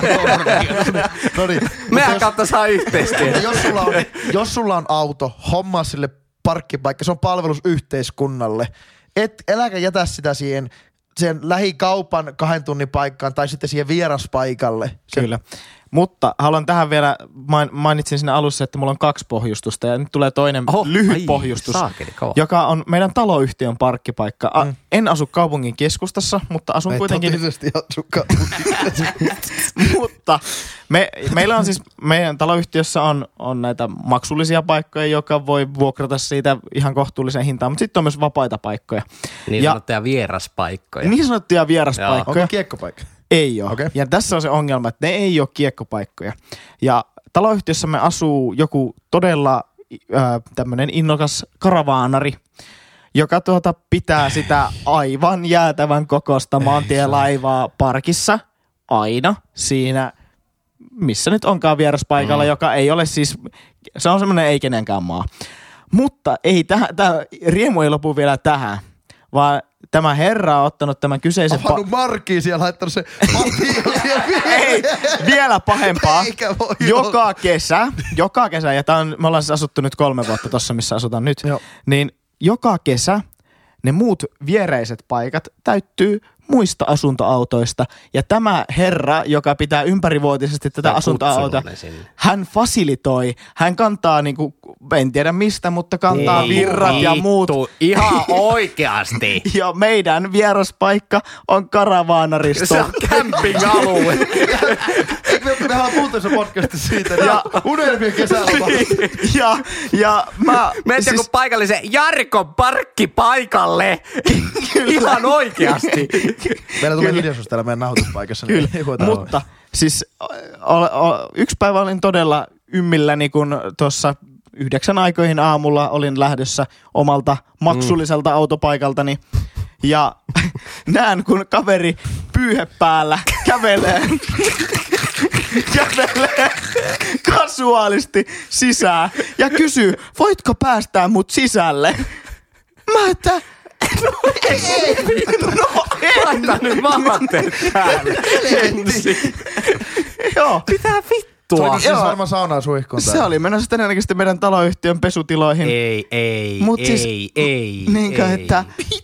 no niin,
Meidän
jos-
kautta saa yhteistyötä.
Jos sulla, on, jos sulla on auto, hommaa sille parkkipaikka, se on palvelus yhteiskunnalle. Et, äläkä jätä sitä siihen sen lähikaupan kahden tunnin paikkaan tai sitten siihen vieraspaikalle. Se,
Kyllä. Mutta haluan tähän vielä, main- mainitsin siinä alussa, että mulla on kaksi pohjustusta ja nyt tulee toinen
Oho,
oh, lyhyt
ai,
pohjustus,
saakeli, kova.
joka on meidän taloyhtiön parkkipaikka. A, En asu kaupungin keskustassa, mutta asun
Ei
kuitenkin
totisesti asukaan.
mutta me, meillä on siis, meidän taloyhtiössä on, on näitä maksullisia paikkoja, joka voi vuokrata siitä ihan kohtuullisen hintaan, mutta sitten on myös vapaita paikkoja.
Niin
Ja-
sanottuja vieraspaikkoja.
Niin sanottuja vieraspaikkoja.
Onko kiekkopaikka?
Ei ole. Okay. Ja tässä on se ongelma, että ne ei ole kiekkopaikkoja. Ja taloyhtiössämme asuu joku todella äh, tämmöinen innokas karavaanari, joka tuota pitää sitä aivan jäätävän kokosta maantielaivaa parkissa aina siinä, missä nyt onkaan vieraspaikalla, mm. joka ei ole siis, se on semmoinen ei kenenkään maa. Mutta ei tämä, tämä riemu ei lopu vielä tähän, vaan tämä herra on ottanut tämän kyseisen...
Avannut markkiin siellä laittanut se
Ei, vielä pahempaa. Joka kesä, joka kesä, ja tää on, me ollaan siis asuttu nyt kolme vuotta tossa, missä asutaan nyt,
Joo.
niin joka kesä ne muut viereiset paikat täyttyy muista asuntoautoista. Ja tämä herra, joka pitää ympärivuotisesti tätä asuntoautoa, hän fasilitoi. Hän kantaa, niinku, en tiedä mistä, mutta kantaa
Ei
virrat ja muut.
Ihan oikeasti.
Ja meidän vieraspaikka on karavaanaristo.
Se on camping-alue.
Me puhua tässä podcastissa siitä? Ja unelmien kesällä.
ja, ja mä...
Menette siis... paikallisen Jarkon parkkipaikalle. Ihan oikeasti.
Meillä tulee hiljaisuus täällä meidän nauhoituspaikassa. Niin ei huolta
Mutta siis o, o, yksi päivä olin todella ymmilläni, kun tuossa yhdeksän aikoihin aamulla olin lähdössä omalta maksulliselta mm. autopaikaltani. Ja näen, kun kaveri pyyhe päällä kävelee, kävelee kasuaalisti sisään ja kysyy, voitko päästää mut sisälle? Mä että, no ei, ei, no ei.
Laita nyt vaatteet päälle. ensin.
Joo.
Mitä vittua?
Soiko siis
Joo.
varmaan saunaan suihkuun?
Se oli menossa todennäköisesti meidän taloyhtiön pesutiloihin.
Ei, ei,
Mut
ei,
siis-
ei, ei.
Niinkö,
ei.
että... Mitä?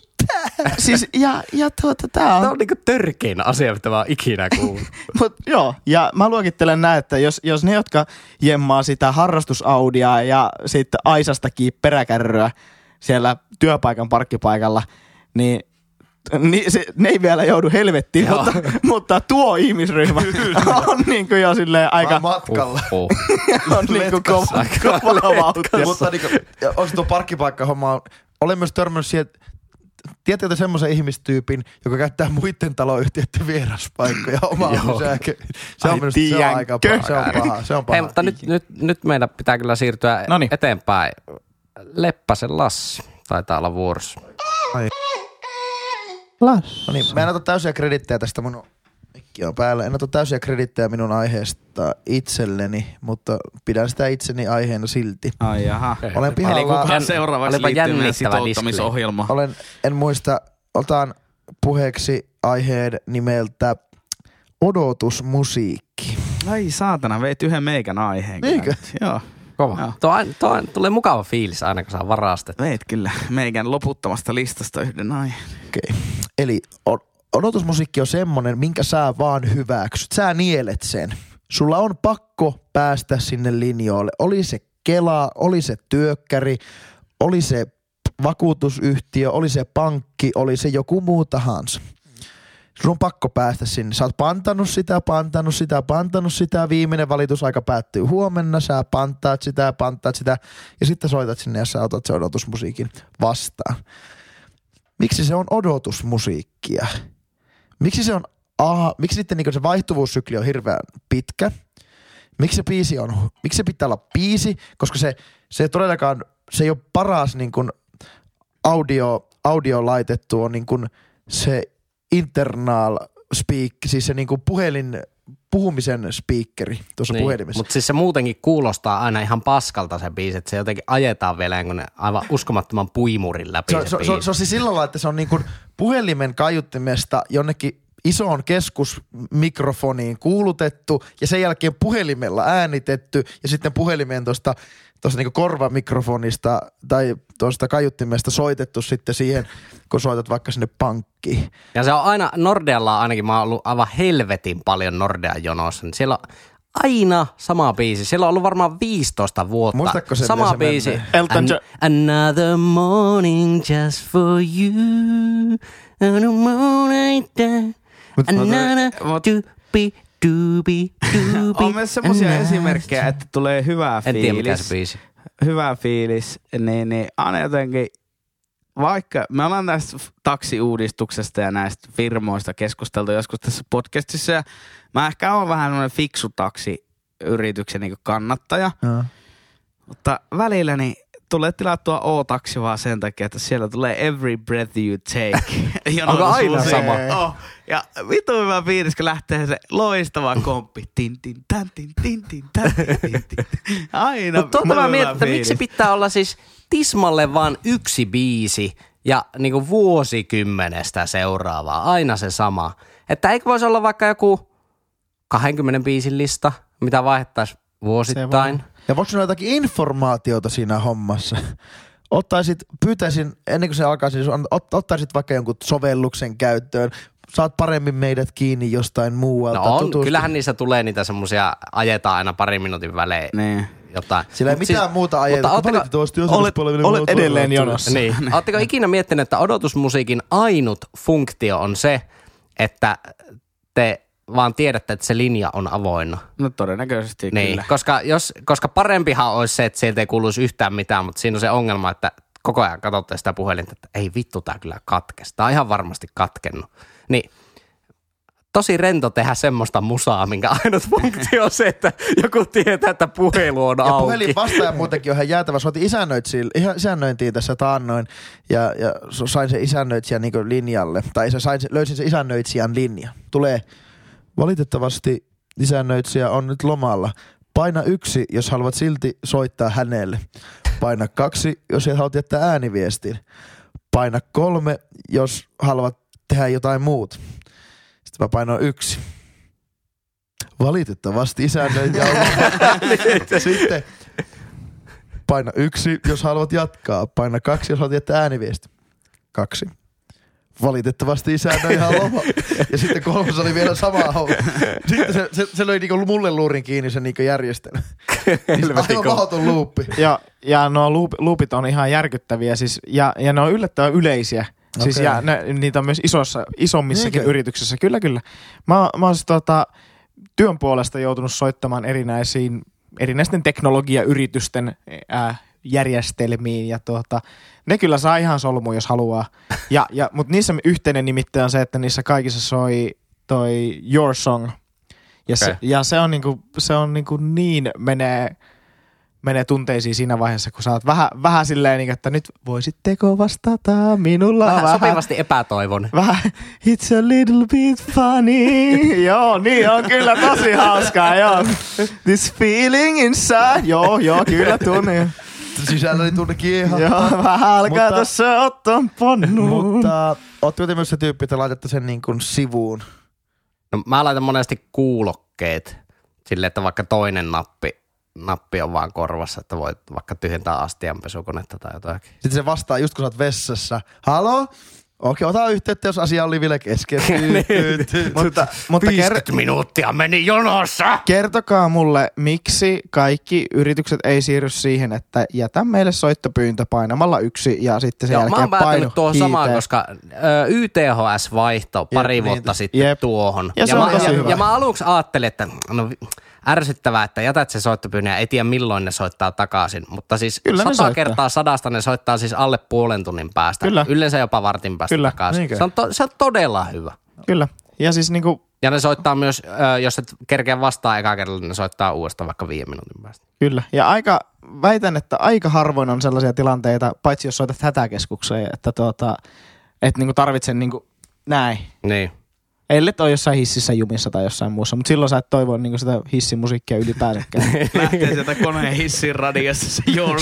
Siis, ja, ja tuota, tää on...
Tämä on niinku törkein asia, mitä mä oon ikinä kuullut.
Mut, joo, ja mä luokittelen näin, että jos, jos ne, jotka jemmaa sitä harrastusaudia ja sitten Aisastakin peräkärryä siellä työpaikan parkkipaikalla, niin niin se, ne ei vielä joudu helvettiin,
Joo.
mutta, mutta tuo ihmisryhmä on niin kuin jo silleen aika,
matkalla.
Oh.
on niin kuin kova, kova vauhtia.
Mutta niinku, ja on se tuo parkkipaikka-homma. Olen myös törmännyt siihen, te semmoisen ihmistyypin, joka käyttää muiden taloyhtiöiden vieraspaikkoja omaa pysäke? Se on minusta se on aika paha. Se on paha. Se on paha.
Hei, mutta nyt, nyt, nyt meidän pitää kyllä siirtyä
Noniin.
eteenpäin. Leppäsen Lassi taitaa olla vuorossa.
Las.
No niin, mä en ota täysiä kredittejä tästä mun mikki on päällä. En ota täysiä kredittejä minun aiheesta itselleni, mutta pidän sitä itseni aiheena silti.
Ai jaha.
Olen
Eli
pihalla,
kuka
Jänn-
seuraavaksi liittyy sitouttamisohjelma?
olen, en muista, otan puheeksi aiheen nimeltä odotusmusiikki.
Ai saatana, veit yhden meikän aiheen.
Niinkö?
nyt. Joo,
Kova.
Joo.
Tuo, tuo, tulee mukava fiilis aina, kun saa varastettua.
veit kyllä meikän loputtomasta listasta yhden aiheen.
Okei. Eli o- odotusmusiikki on semmonen, minkä sä vaan hyväksyt. Sä nielet sen. Sulla on pakko päästä sinne linjoille. Oli se Kela, oli se työkkäri, oli se vakuutusyhtiö, oli se pankki, oli se joku muu tahansa. Sun on pakko päästä sinne. Sä oot pantannut sitä, pantannut sitä, pantannut sitä. Viimeinen valitusaika päättyy huomenna. Sä pantaat sitä, pantaat sitä. Ja sitten soitat sinne ja sä otat sen odotusmusiikin vastaan. Miksi se on odotusmusiikkia? Miksi se on aha, miksi sitten niin se vaihtuvuussykli on hirveän pitkä? Miksi se biisi on, miksi se pitää olla biisi? Koska se, se ei todellakaan, se ei ole paras niin kuin audio, audio laitettu on niin kuin se internal speak, siis se niin kuin puhelin, puhumisen speakeri tuossa niin, puhelimessa.
Mutta siis se muutenkin kuulostaa aina ihan paskalta se biisi, että se jotenkin ajetaan vielä kun ne aivan uskomattoman puimurin läpi
Se,
se,
se,
se,
se on siis sillä lailla, että se on niin kuin puhelimen kaiuttimesta jonnekin isoon keskusmikrofoniin kuulutettu ja sen jälkeen puhelimella äänitetty ja sitten puhelimeen tuosta tuosta niin korvamikrofonista tai tuosta kaiuttimesta soitettu sitten siihen, kun soitat vaikka sinne pankkiin.
Ja se on aina, Nordealla ainakin, mä oon ollut aivan helvetin paljon Nordean jonossa, niin siellä on aina sama biisi. Siellä on ollut varmaan 15 vuotta.
Muistatko sen,
Sama
se
biisi.
Elton
An-
John.
Another morning just for you. Another morning day. Another
mut-
doobie, doobie, doobie.
On myös semmoisia esimerkkejä, että tulee hyvä
En tiedä, mikä se
fiilis.
biisi.
Hyvä fiilis, niin, niin aina jotenkin, vaikka me ollaan tästä taksiuudistuksesta ja näistä firmoista keskusteltu joskus tässä podcastissa ja mä ehkä oon vähän semmoinen fiksu taksiyrityksen niin kannattaja,
Ja.
mutta välillä niin tulee tilattua O-taksi vaan sen takia, että siellä tulee every breath you take.
Onko aina sama?
Oh. Ja vitu hyvä fiilis, kun lähtee se loistava komppi. Tin, tin, tän, tin, tin, tin, tän, tin, tin. Aina
Mutta tuota mä mietin, että miksi pitää olla siis tismalle vaan yksi biisi ja niinku vuosikymmenestä seuraavaa, aina se sama. Että eikö voisi olla vaikka joku 20 biisin lista, mitä vaihdettaisiin vuosittain.
Ja voiko sinulla jotakin informaatiota siinä hommassa? Ottaisit, pyytäisin, ennen kuin se alkaa, siis ot- ottaisit vaikka jonkun sovelluksen käyttöön, saat paremmin meidät kiinni jostain muualta.
No on,
Tutustu-
kyllähän niissä tulee niitä semmosia, ajetaan aina parin minuutin välein
Niin.
jotain.
Sillä ei
Mut
mitään muuta ajeta.
Mutta ootteko,
Olet, olet edelleen jonossa.
niin, ootteko ikinä miettineet, että odotusmusiikin ainut funktio on se, että te vaan tiedätte, että se linja on avoinna.
No todennäköisesti
Niin,
kyllä.
koska, jos, koska parempihan olisi se, että sieltä ei kuuluisi yhtään mitään, mutta siinä on se ongelma, että koko ajan katsotte sitä puhelinta, että ei vittu, tämä kyllä katkesi. Tämä on ihan varmasti katkennut. Niin tosi rento tehdä semmoista musaa, minkä ainut funktio on se, että joku tietää, että puhelu on
Ja
auki.
puhelin vastaaja muutenkin on ihan jäätävä. Soitin isännöintiin tässä taannoin ja, ja sain sen isännöitsijän niin linjalle. Tai se sain, se- löysin sen isännöitsijän linja. Tulee valitettavasti isännöitsijä on nyt lomalla. Paina yksi, jos haluat silti soittaa hänelle. Paina kaksi, jos haluat jättää ääniviestin. Paina kolme, jos haluat tehdä jotain muut. Sitten mä painoin yksi. Valitettavasti isännöitsijä on lomalla. Sitten paina yksi, jos haluat jatkaa. Paina kaksi, jos haluat jättää ääniviesti. Kaksi. Valitettavasti isännöi ihan loma. Ja sitten kolmas oli vielä sama homma. Sitten se, se, se löi niinku mulle luurin kiinni se niinku järjestelmä. Niin Aivan mahdoton luuppi.
Ja, ja nuo loop, loopit on ihan järkyttäviä siis, ja, ja ne on yllättävän yleisiä. Siis,
Okei.
ja ne, niitä on myös isossa, isommissakin
Niinkö?
yrityksissä. Kyllä, kyllä. Mä, mä oon siis tota, työn puolesta joutunut soittamaan erinäisiin, erinäisten teknologiayritysten ää, järjestelmiin ja tuota, ne kyllä saa ihan solmuun, jos haluaa. Ja, ja, Mutta niissä yhteinen nimittäin on se, että niissä kaikissa soi toi Your Song. Ja, se,
Okei.
ja se on, niinku, se on niinku niin menee, menee tunteisiin siinä vaiheessa, kun sä oot vähän, vähän silleen, niinku, että nyt voisitteko vastata minulla
Vähän
vähän.
sopivasti epätoivon.
Vähän, it's a little bit funny. joo, niin on kyllä tosi hauskaa, joo. This feeling inside. Joo, joo, kyllä tunnin.
Sisälläni tunne kieha.
joo, vähän alkaa
Mutta-
tässä ottaa pannuun.
Mutta ootteko te myös se tyyppi, että laitatte sen niin kuin sivuun?
No, mä laitan monesti kuulokkeet silleen, että vaikka toinen nappi, nappi on vaan korvassa, että voit vaikka tyhjentää astianpesukonetta tai jotakin.
Sitten se vastaa just kun sä oot vessassa. Halo? Okei, ota yhteyttä, jos asia oli vielä kesken.
Niin.
Ty.
mutta, mutta ker-
50 minuuttia meni jonossa!
kertokaa mulle, miksi kaikki yritykset ei siirry siihen, että jätä meille soittopyyntö painamalla yksi ja sitten sen
Joo, mä
jälkeen
oon
painu
tuohon samaan, koska ö, YTHS vaihto pari
Jep,
vuotta
niitä.
sitten
Jep.
tuohon.
Ja se
mä, ja, ja mä aluksi ajattelin, että no, ärsyttävää, että jätät se soittopyynnön ja ei tiedä milloin ne soittaa takaisin. Mutta siis
Kyllä
sata kertaa sadasta ne soittaa siis alle puolen tunnin päästä.
Kyllä.
Yleensä jopa vartin päästä
Kyllä.
takaisin.
Niinkö?
Se on, to, se on todella hyvä.
Kyllä. Ja siis niinku,
Ja ne soittaa myös, jos et kerkeä vastaa eka kerralla, niin ne soittaa uudestaan vaikka viiden minuutin päästä.
Kyllä. Ja aika, väitän, että aika harvoin on sellaisia tilanteita, paitsi jos soitat hätäkeskukseen, että tuota, et niinku tarvitse niinku näin.
Niin.
Ellet ole jossain hississä jumissa tai jossain muussa, mutta silloin sä et toivo niinku sitä hissimusiikkia ylipäänsäkään.
Lähtee sieltä koneen hissin radiossa se Your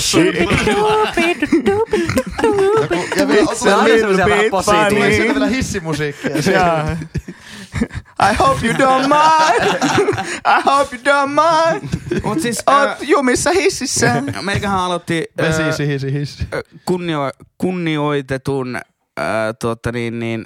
Joku, ja vielä, on, vielä hissimusiikkia.
I hope you don't mind. I hope you don't mind.
Mut siis
Oot
äh,
jumissa hississä.
meikähän aloitti äh,
Vesi, sihisi, hissi.
ö, kunnio, kunnioitetun äh, tuota niin, niin,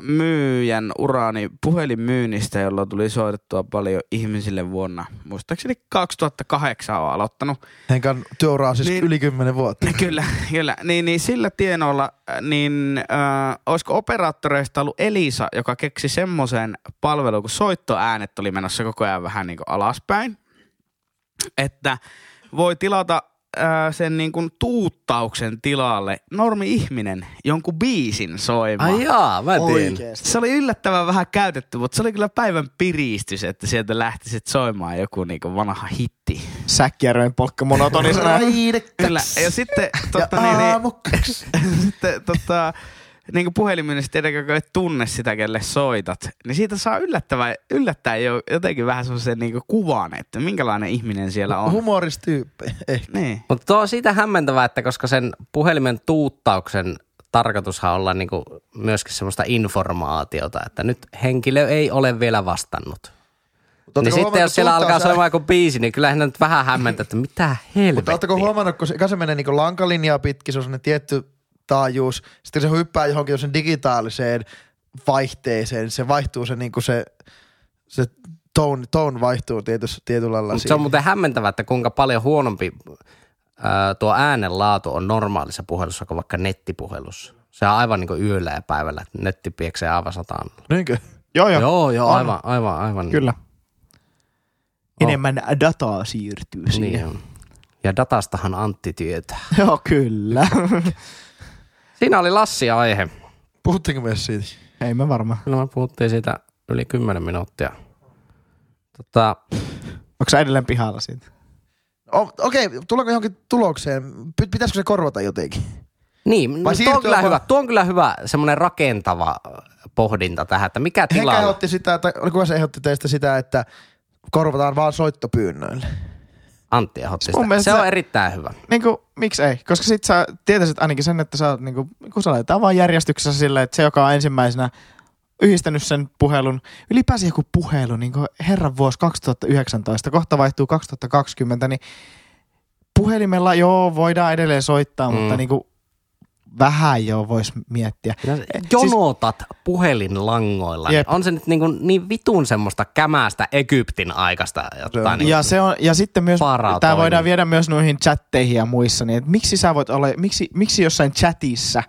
myyjän urani puhelinmyynnistä, jolla tuli soitettua paljon ihmisille vuonna, muistaakseni 2008 on aloittanut.
Henkan työura on siis
Niin.
yli kymmenen vuotta.
Kyllä, kyllä. Niin, niin sillä tienoilla, äh, niin äh, olisiko operaattoreista ollut Elisa, joka keksi semmoisen palvelun, kun soittoäänet oli menossa koko ajan vähän niin kuin alaspäin, että voi tilata äh, sen niin kuin tuuttauksen tilalle normi-ihminen jonkun biisin soimaan.
Ai jaa, mä en tiedä.
Oikeesti.
Se oli yllättävän vähän käytetty, mutta se oli kyllä päivän piristys, että sieltä lähti sit soimaan joku niinku vanha hitti.
Säkkijärven polkka monotonisena.
Kyllä. Ja sitten, totta,
ja
niin, niin,
kaksi.
sitten tota, niin kuin puhelimellisesti tietenkään tunne sitä, kelle soitat, niin siitä saa yllättävän, yllättäen jo jotenkin vähän semmoisen niin kuvan, että minkälainen ihminen siellä on.
Humoristyyppi. Ehkä.
niin.
Mutta tuo on siitä hämmentävää, että koska sen puhelimen tuuttauksen tarkoitushan olla niinku myöskin semmoista informaatiota, että nyt henkilö ei ole vielä vastannut. Niin sitten jos siellä alkaa soimaan joku biisi, niin kyllähän nyt vähän hämmentää, että mitä
Mutta ootteko
helvettiä.
huomannut, kun se, se menee niinku lankalinjaa pitkin, se on sellainen tietty taajuus. Sitten kun se hyppää johonkin sen digitaaliseen vaihteeseen. Se vaihtuu se niinku se, se tone, tone vaihtuu tietyssä, tietyllä lailla.
Mutta se on muuten hämmentävää, että kuinka paljon huonompi ää, tuo äänenlaatu on normaalissa puhelussa kuin vaikka nettipuhelussa. Se on aivan niin kuin yöllä ja päivällä, että netti pieksee aivan sataan.
Niinkö?
Joo, joo.
Joo, joo,
on.
aivan, aivan, aivan.
Kyllä.
Oh.
Enemmän dataa siirtyy
Niin
siihen.
on. Ja datastahan Antti tietää.
Joo, kyllä.
Siinä oli Lassi aihe.
Puhuttiinko myös siitä?
Ei me varmaan.
Kyllä me puhuttiin siitä yli 10 minuuttia. Tota,
Onko sä edelleen pihalla siitä?
O- Okei, okay, tuleeko johonkin tulokseen? Pitäisikö se korvata jotenkin?
niin, no, tuo on kyllä hyvä. Tuo on kyllä hyvä semmoinen rakentava pohdinta tähän, että mikä tilanne.
ehdotti sitä, tai oliko se ehdotti teistä sitä, että korvataan vaan soittopyynnöillä?
Antti sitä.
mielestä
Se on
se-
erittäin hyvä.
Niinku, miksi ei? Koska sit sä tietäisit ainakin sen, että sä oot niinku, kun sä laitetaan vaan järjestyksessä silleen, että se, joka on ensimmäisenä yhdistänyt sen puhelun, ylipäänsä joku puhelu, niin kuin herran vuosi 2019, kohta vaihtuu 2020, niin puhelimella joo, voidaan edelleen soittaa. Mm. mutta niin kuin vähän jo voisi miettiä.
Ja
siis-
jonotat puhelinlangoilla.
Jep.
Niin on se nyt niin, kuin niin vitun semmoista kämästä Egyptin aikaista. Jotain niin
Ja, se on, ja sitten myös, tämä voidaan viedä myös noihin chatteihin ja muissa, niin että miksi sä voit olla, miksi, miksi jossain chatissa,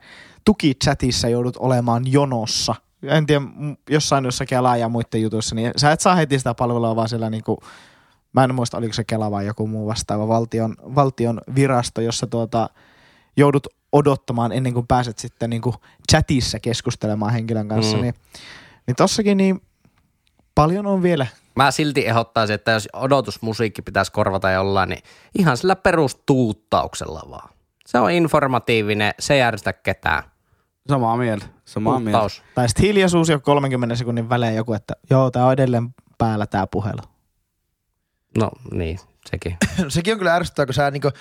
tukichatissa joudut olemaan jonossa, en tiedä, jossain noissa Kela ja muiden jutuissa, niin sä et saa heti sitä palvelua vaan siellä niinku, mä en muista oliko se Kela vai joku muu vastaava valtion, valtion virasto, jossa tuota, joudut odottamaan ennen kuin pääset sitten niinku chatissa keskustelemaan henkilön kanssa,
Mm.
niin, niin tossakin niin paljon on vielä
Mä silti ehdottaisin, että jos odotusmusiikki pitäisi korvata jollain, niin ihan sillä perustuuttauksella vaan. Se on informatiivinen, se ei järjestä ketään.
Samaa mieltä. Samaa mieltä.
Tai sitten hiljaisuus jo 30 sekunnin välein joku, että joo, tää on edelleen päällä tää puhelu.
No niin, sekin.
Sekin on kyllä ärsyttävää, kun sä, niinku,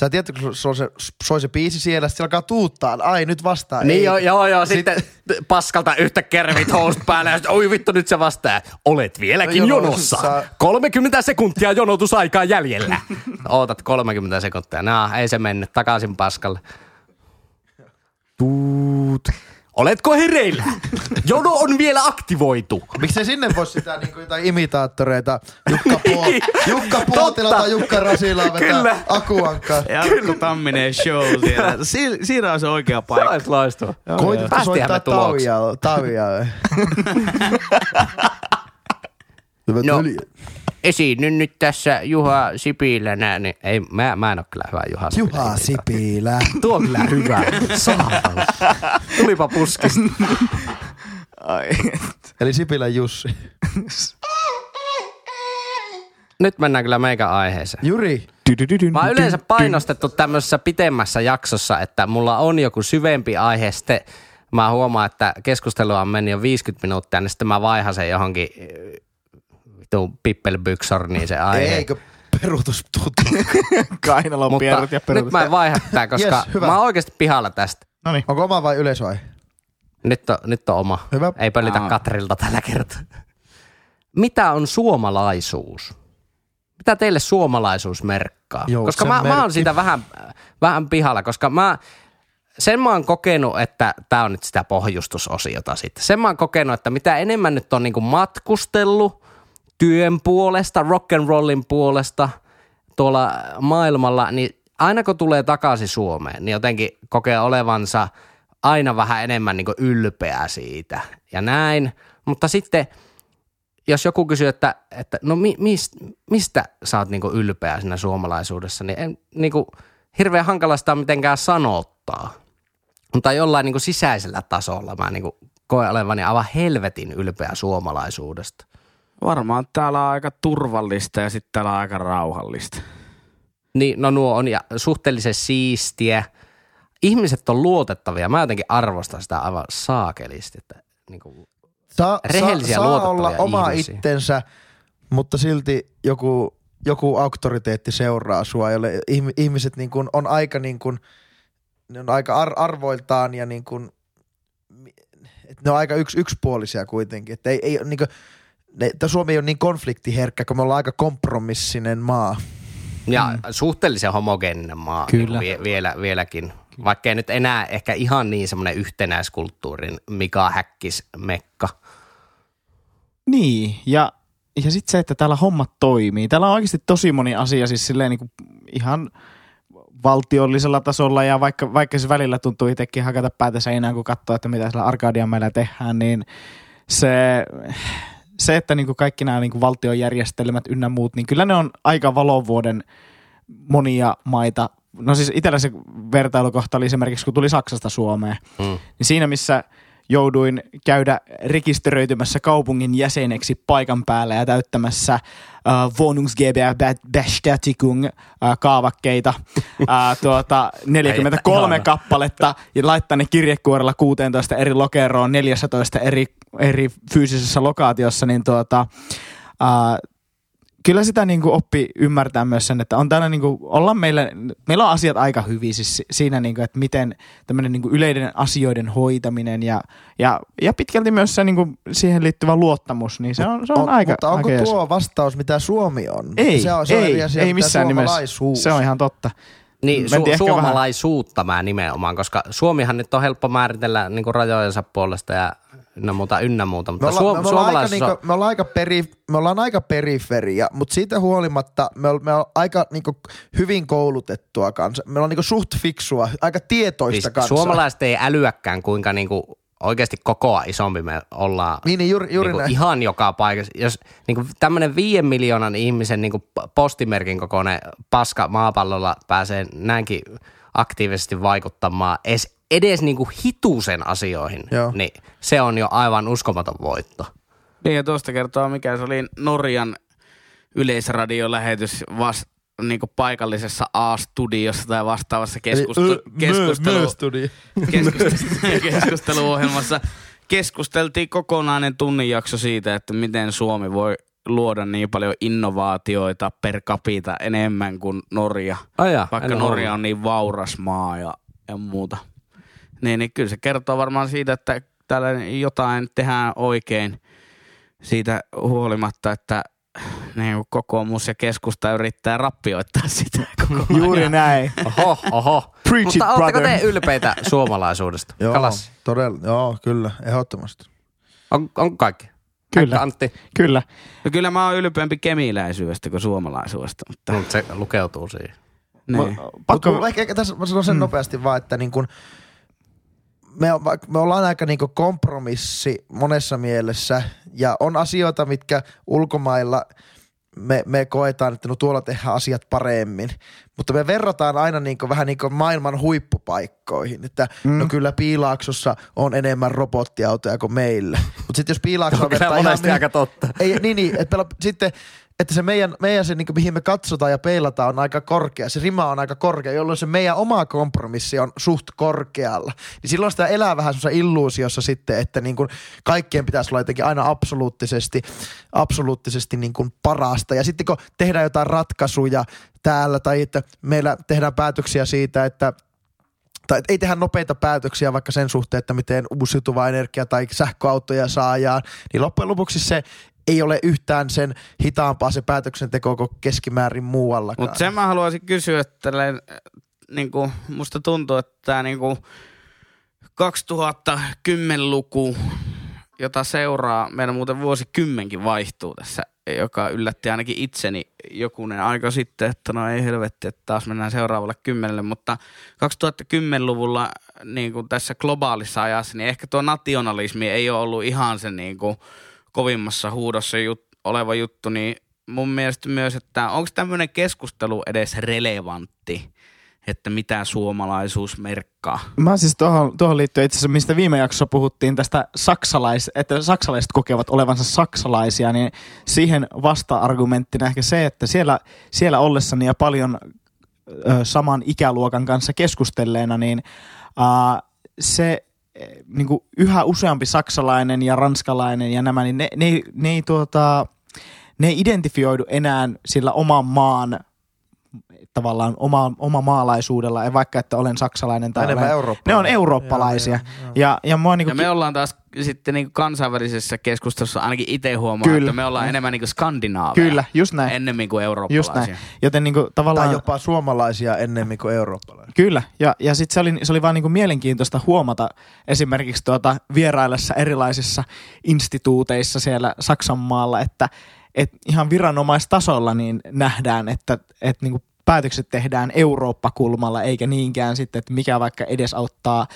sä tiedät, kun on se, soi se biisi siellä, sitten alkaa tuuttaa. Ai, nyt vastaa.
niin
ei.
joo, joo, joo. Sitten paskalta yhtä kervit housut päälle ja sitten, oi vittu nyt se vastaa. Olet vieläkin
Jonossa.
jonossa. 30 sekuntia jonotusaikaa jäljellä. Ootat 30 sekuntia. No, ei se mennyt takaisin paskalle. Tuut. Oletko hereillä? Jono on vielä aktivoitu.
Miksei sinne voi sitä niinku jotain imitaattoreita, Jukka, Puo, Jukka Puotila
Totta.
tai Jukka Rasila vetää
Kyllä.
akuankkaa.
Jarkko Tamminen show siellä. Si- siinä on se oikea paikka.
olisi loistava.
Koitatko soittaa? Tavia. Hyvät
No.
Veljet.
Esiinnyn nyt tässä Juha Sipilänä. Niin ei, mä, mä en ole kyllä hyvä Juha Sipilä.
Juha Sipilä.
Tuo on kyllä hyvä. Saatana. Tulipa puskista.
Ai.
Eli Sipilän Jussi.
Nyt mennään kyllä meikä aiheeseen.
Juri.
Mä oon yleensä painostettu tämmöisessä pitemmässä jaksossa, että mulla on joku syvempi aihe. Sitten mä huomaan, että keskustelua on mennyt jo 50 minuuttia, niin sitten mä vaihan sen johonkin eh, vitun pippelbyksorniin se aihe.
Eikö peruutus tuttu?
Kainalon ja perut.
nyt mä en vaiha tää, koska
Yes, hyvä.
mä oon oikeasti pihalla tästä.
Noniin.
Onko oma vai yleisöaihe?
Nyt on, nyt on oma.
Hyvä.
Ei pöllitä
Aa.
Katrilta tällä kertaa. Mitä on suomalaisuus? Mitä teille suomalaisuus merkkaa?
Jouksen
koska mä, mä
merkki.
oon siitä vähän, vähän pihalla, koska mä, sen mä oon kokenut, että tämä on nyt sitä pohjustusosiota sitten. Sen mä oon kokenut, että mitä enemmän nyt on niinku matkustellut työn puolesta, rock and rollin puolesta tuolla maailmalla, niin aina kun tulee takaisin Suomeen, niin jotenkin kokee olevansa aina vähän enemmän niin ylpeä siitä ja näin. Mutta sitten jos joku kysyy, että, että no mi, mist, mistä sä oot niinku ylpeä siinä suomalaisuudessa, niin en, niinku, hirveän hankala sitä mitenkään sanottaa. Mutta jollain niinku sisäisellä tasolla mä niinku koen olevani aivan helvetin ylpeä suomalaisuudesta.
Varmaan täällä on aika turvallista ja sitten täällä on aika rauhallista.
Niin, no nuo on ja suhteellisen siistiä. Ihmiset on luotettavia. Mä jotenkin arvostan sitä aivan saakelisti. Että, niin kuin,
Saa,
Rehellisiä,
saa, saa
luotettavia
olla oma
ihmisiä.
itsensä, mutta silti joku, joku auktoriteetti seuraa sua, jolle ihm- ihmiset niin kuin on aika, niin kuin, ne on aika ar- arvoiltaan ja niin kuin, että ne on aika yks, yksipuolisia kuitenkin. Että ei, ei, niin kuin, ne, että Suomi ei ole niin konfliktiherkkä, kun me ollaan aika kompromissinen maa.
ja suhteellisen homogeeninen maa
Kyllä.
Niin vie, vielä, vieläkin. Vaikka ei nyt enää ehkä ihan niin semmoinen yhtenäiskulttuurin Mika Häkkis Mekka.
Niin, ja, ja sitten se, että täällä hommat toimii. Täällä on oikeasti tosi moni asia siis silleen niin kuin ihan valtiollisella tasolla ja vaikka, vaikka se välillä tuntuu itsekin hakata päätä seinään, kun katsoo, että mitä siellä Arkadian meillä tehdään, niin se, se että niin kuin kaikki nämä niin kuin valtiojärjestelmät ynnä muut, niin kyllä ne on aika valovuoden monia maita. No siis itsellä se vertailukohta oli esimerkiksi, kun tuli Saksasta Suomeen,
Mm.
niin siinä missä jouduin käydä rekisteröitymässä kaupungin jäseneksi paikan päällä ja täyttämässä uh, Wohnungsgeberbestätigung uh, kaavakkeita uh, tuota, 43
Ihana.
kappaletta ja laittaa ne kirjekuorella 16 eri lokeroon 14 eri, eri fyysisessä lokaatiossa, niin tuota, uh, kyllä sitä niin kuin oppi ymmärtää myös sen, että on täällä niin kuin, ollaan meillä, meillä on asiat aika hyvin siis si- siinä, niin kuin, että miten tämmöinen niin kuin yleinen asioiden hoitaminen ja, ja, ja pitkälti myös se niin kuin siihen liittyvä luottamus, niin se on, se on,
On-
aika
Mutta onko
aika
tuo vastaus, mitä Suomi on?
Ei,
se on, se on
ei,
asia,
ei missään nimessä.
suomalaisuus.
Se on ihan totta.
Niin, su-
ehkä vähän-
suomalaisuutta mä nimenomaan, koska Suomihan nyt on helppo määritellä niin rajojensa puolesta ja ynnä muuta, ynnä muuta. Mutta
Me ollaan,
suom-
me, ollaan aika, niinku, me, ollaan aika peri, me ollaan aika periferia, mutta siitä huolimatta me, ol- me ollaan aika niinku, hyvin koulutettua kanssa. Me ollaan niinku, suht fiksua, aika tietoista
siis
kanssa.
suomalaiset ei älyäkään, kuinka niinku oikeasti kokoa isompi me ollaan
Niin, niin juuri, juuri
niinku ihan joka paikassa. Jos niinku tämmöinen viiden miljoonan ihmisen niinku postimerkin kokoinen paska maapallolla pääsee näinkin aktiivisesti vaikuttamaan edes, edes niinku hitusen asioihin,
Joo.
niin se on jo aivan uskomaton voitto.
Niin ja tuosta kertoo, mikä se oli Norjan yleisradiolähetys vas, niin paikallisessa A-studiossa tai vastaavassa keskustu, keskustelu, keskustelu, keskusteluohjelmassa. Keskusteltiin kokonainen tunnin jakso siitä, että miten Suomi voi luoda niin paljon innovaatioita per capita enemmän kuin Norja.
Ai jaa,
Vaikka Norja on niin vauras maa ja, ja muuta. Niin, niin kyllä se kertoo varmaan siitä, että täällä jotain tehdään oikein siitä huolimatta, että niin kokoomus ja keskusta yrittää rappioittaa sitä koko ajan.
Juuri näin.
Oho, oho.
Preach
Mutta
it,
oletteko
brother.
te ylpeitä suomalaisuudesta?
Joo,
Kalas.
todella, joo, kyllä, ehdottomasti.
On, on kaikki?
Kyllä.
Antti,
Kyllä.
No kyllä mä oon ylpeämpi kemiläisyydestä kuin suomalaisuudesta. Mutta,
mutta se lukeutuu siihen.
niin.
Pakko,
Pakko... Ehkä, ehkä tässä mä sanon sen mm. nopeasti vaan, että niin kun me, on, me ollaan aika niin kompromissi monessa mielessä ja on asioita, mitkä ulkomailla me, me koetaan, että no tuolla tehdään asiat paremmin, mutta me verrataan aina niin vähän niin maailman huippupaikkoihin, että mm. no kyllä Piilaaksossa on enemmän robottiautoja kuin meillä, mutta sitten jos Piilaaksoa
Kyllä
vertaa ihan
monesti aika totta.
ei, niin, niin että meillä, sitten, että se meidän, meidän se, niin mihin me katsotaan ja peilataan on aika korkea, se rima on aika korkea, jolloin se meidän oma kompromissi on suht korkealla. Niin silloin sitä elää vähän semmoisessa illuusiossa sitten, että niin kuin kaikkien pitäisi olla jotenkin aina absoluuttisesti, absoluuttisesti niin kuin parasta. Ja sitten kun tehdään jotain ratkaisuja täällä tai että meillä tehdään päätöksiä siitä, että tai ei tehdä nopeita päätöksiä vaikka sen suhteen, että miten uusiutuva energia tai sähköautoja saadaan, niin loppujen lopuksi se ei ole yhtään sen hitaampaa se päätöksenteko kuin keskimäärin muuallakaan.
Mutta sen mä haluaisin kysyä, että tälleen, äh, niinku, musta tuntuu, että tämä niinku 2010-luku, jota seuraa, meidän muuten vuosikymmenkin vaihtuu tässä, joka yllätti ainakin itseni jokunen aika sitten, että no ei helvetti, että taas mennään seuraavalle kymmenelle, mutta 2010-luvulla niin kuin tässä globaalissa ajassa, niin ehkä tuo nationalismi ei ole ollut ihan se niin kuin kovimmassa huudossa jut, oleva juttu, niin mun mielestä myös, että onko tämmöinen keskustelu edes relevantti, että mitä suomalaisuus merkkaa?
Mä siis tuohon, tuohon liittyen itse asiassa, mistä viime jaksossa puhuttiin tästä saksalais, että saksalaiset kokevat olevansa saksalaisia, niin siihen vasta-argumenttina ehkä se, että siellä, siellä ollessani ja paljon ö, saman ikäluokan kanssa keskustelleena, niin ää, se niin kuin yhä useampi saksalainen ja ranskalainen ja nämä, niin ne, ne, ne, ei, tuota, ne ei identifioidu enää sillä oman maan tavallaan oma, oma maalaisuudella, ei vaikka että olen saksalainen tai
Enemmän
olen. Ne on eurooppalaisia.
Joo, joo, joo.
Ja, ja mua niinku,
Ja me ollaan taas sitten niin kansainvälisessä keskustelussa ainakin itse huomaa,
Kyllä.
että me ollaan enemmän niin skandinaaveja.
Kyllä, just näin.
Ennemmin kuin
just
eurooppalaisia.
näin. Joten niinku, tavallaan...
Tai jopa suomalaisia ennemmin kuin eurooppalaisia.
Kyllä, ja, ja sitten se oli, se oli vaan niinku mielenkiintoista huomata esimerkiksi tuota vieraillessa erilaisissa instituuteissa siellä Saksan maalla, että et ihan viranomaistasolla niin nähdään, että et niinku päätökset tehdään Eurooppa-kulmalla, eikä niinkään sitten, että mikä vaikka edesauttaa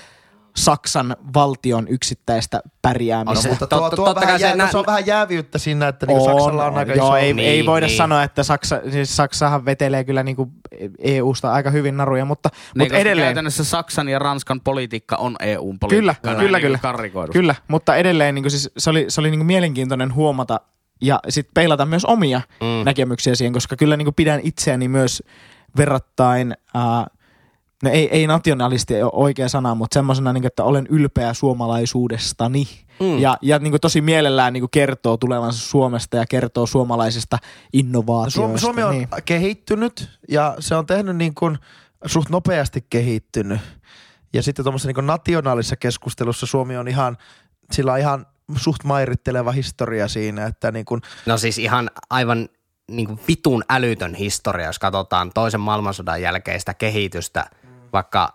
Saksan valtion yksittäistä pärjäämistä.
No,
Mutta
Totta-
tuo, tuo
totta kai
vähän
se
jää,
nä-
no, se on vähän jäävyyttä siinä, että niinku Saksalla on aika
joo,
iso...
ei,
Niin,
ei voida
niin.
sanoa, että Saksa, siis Saksahan vetelee kyllä niinku EUsta aika hyvin naruja, mutta,
Niin,
mutta edelleen.
Käytännössä Saksan ja Ranskan politiikka on EUn politiikkaa.
Kyllä,
näin
kyllä,
niin
kyllä. Kyllä, mutta edelleen niin siis, se oli, se oli niin mielenkiintoinen huomata ja sitten peilata myös omia
Mm.
näkemyksiä siihen, koska kyllä niin pidän itseäni myös verrattain, ää, no ei, ei nationalisti ole oikea sana, mutta semmoisena, niin että olen ylpeä suomalaisuudestani.
Mm.
Ja, ja niin tosi mielellään niin kertoo tulevansa Suomesta ja kertoo suomalaisista innovaatioista.
Suomi, Suomi on
niin.
kehittynyt ja se on tehnyt niin kuin suht nopeasti kehittynyt. Ja sitten tuommoisessa niin nationaalisessa keskustelussa Suomi on ihan, sillä on ihan suht mairitteleva historia siinä, että niin kuin,
No siis ihan aivan niin kuin vitun älytön historia, jos katsotaan toisen maailmansodan jälkeistä kehitystä, vaikka